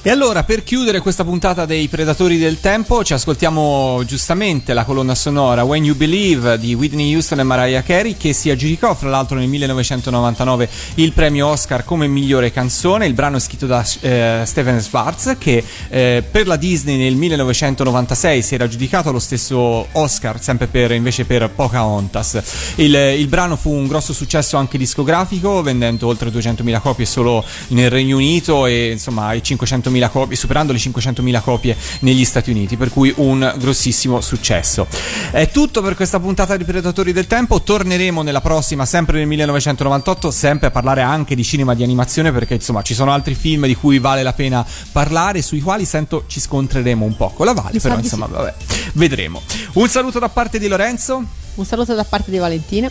E allora, per chiudere questa puntata dei Predatori del Tempo, ci ascoltiamo giustamente la colonna sonora When You Believe di Whitney Houston e Mariah Carey, che si aggiudicò fra l'altro nel 1999 il premio Oscar come migliore canzone. Il brano è scritto da eh, Stephen Schwartz, che eh, per la Disney nel 1996 si era aggiudicato lo stesso Oscar, sempre per, invece per Pocahontas. Il, il brano fu un grosso successo anche discografico, vendendo oltre 200.000 copie solo nel Regno Unito e insomma ai 500.000 copie, superando le 500.000 copie negli Stati Uniti, per cui un grossissimo successo. È tutto per questa puntata di Predatori del Tempo, torneremo nella prossima, sempre nel 1998, sempre a parlare anche di cinema di animazione, perché insomma ci sono altri film di cui vale la pena parlare, sui quali sento ci scontreremo un po' con la Vale, sa però insomma vabbè, vedremo. Un saluto da parte di Lorenzo. Un saluto da parte di Valentina.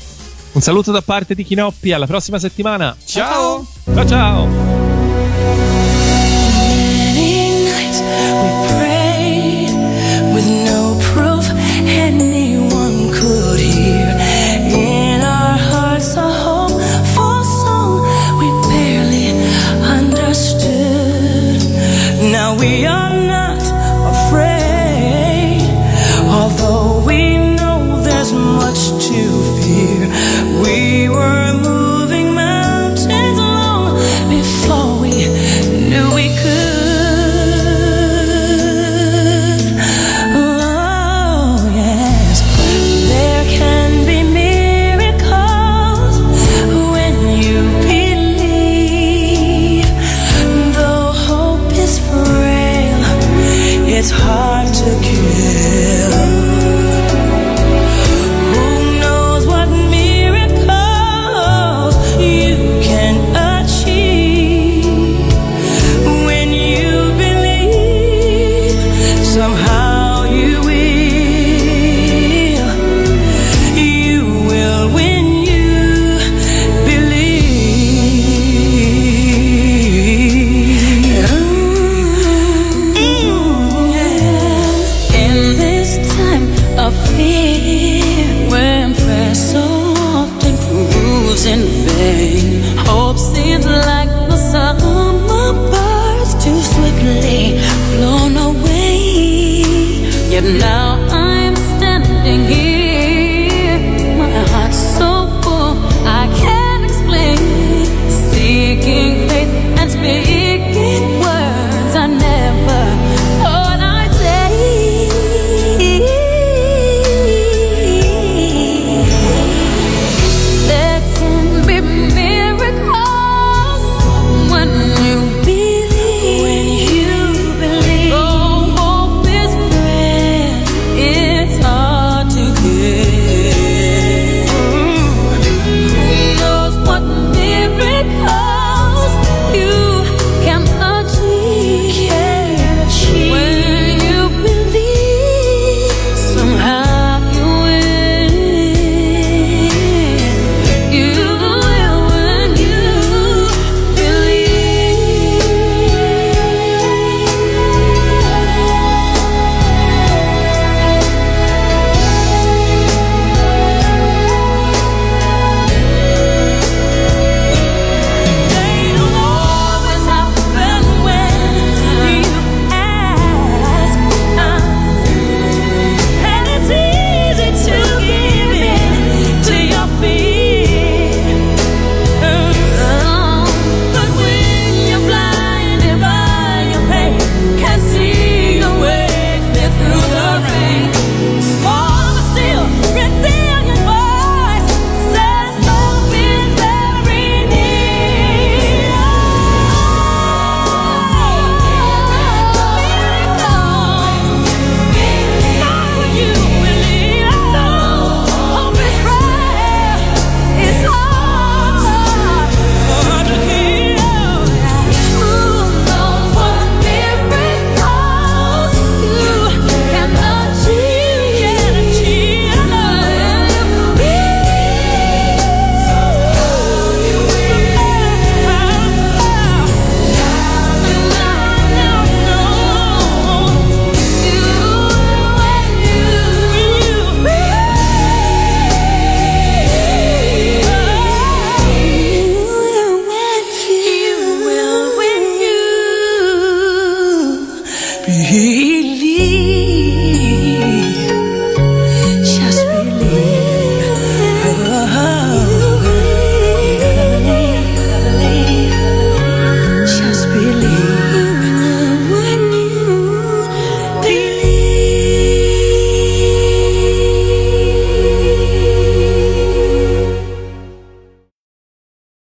Un saluto da parte di Chinoppi, alla prossima settimana. Ciao! Ciao ciao! We prayed with no proof anyone could hear in our hearts a home for a song we barely understood. Now we are Yet now I'm standing here, my so full I can't explain. Seeking faith and.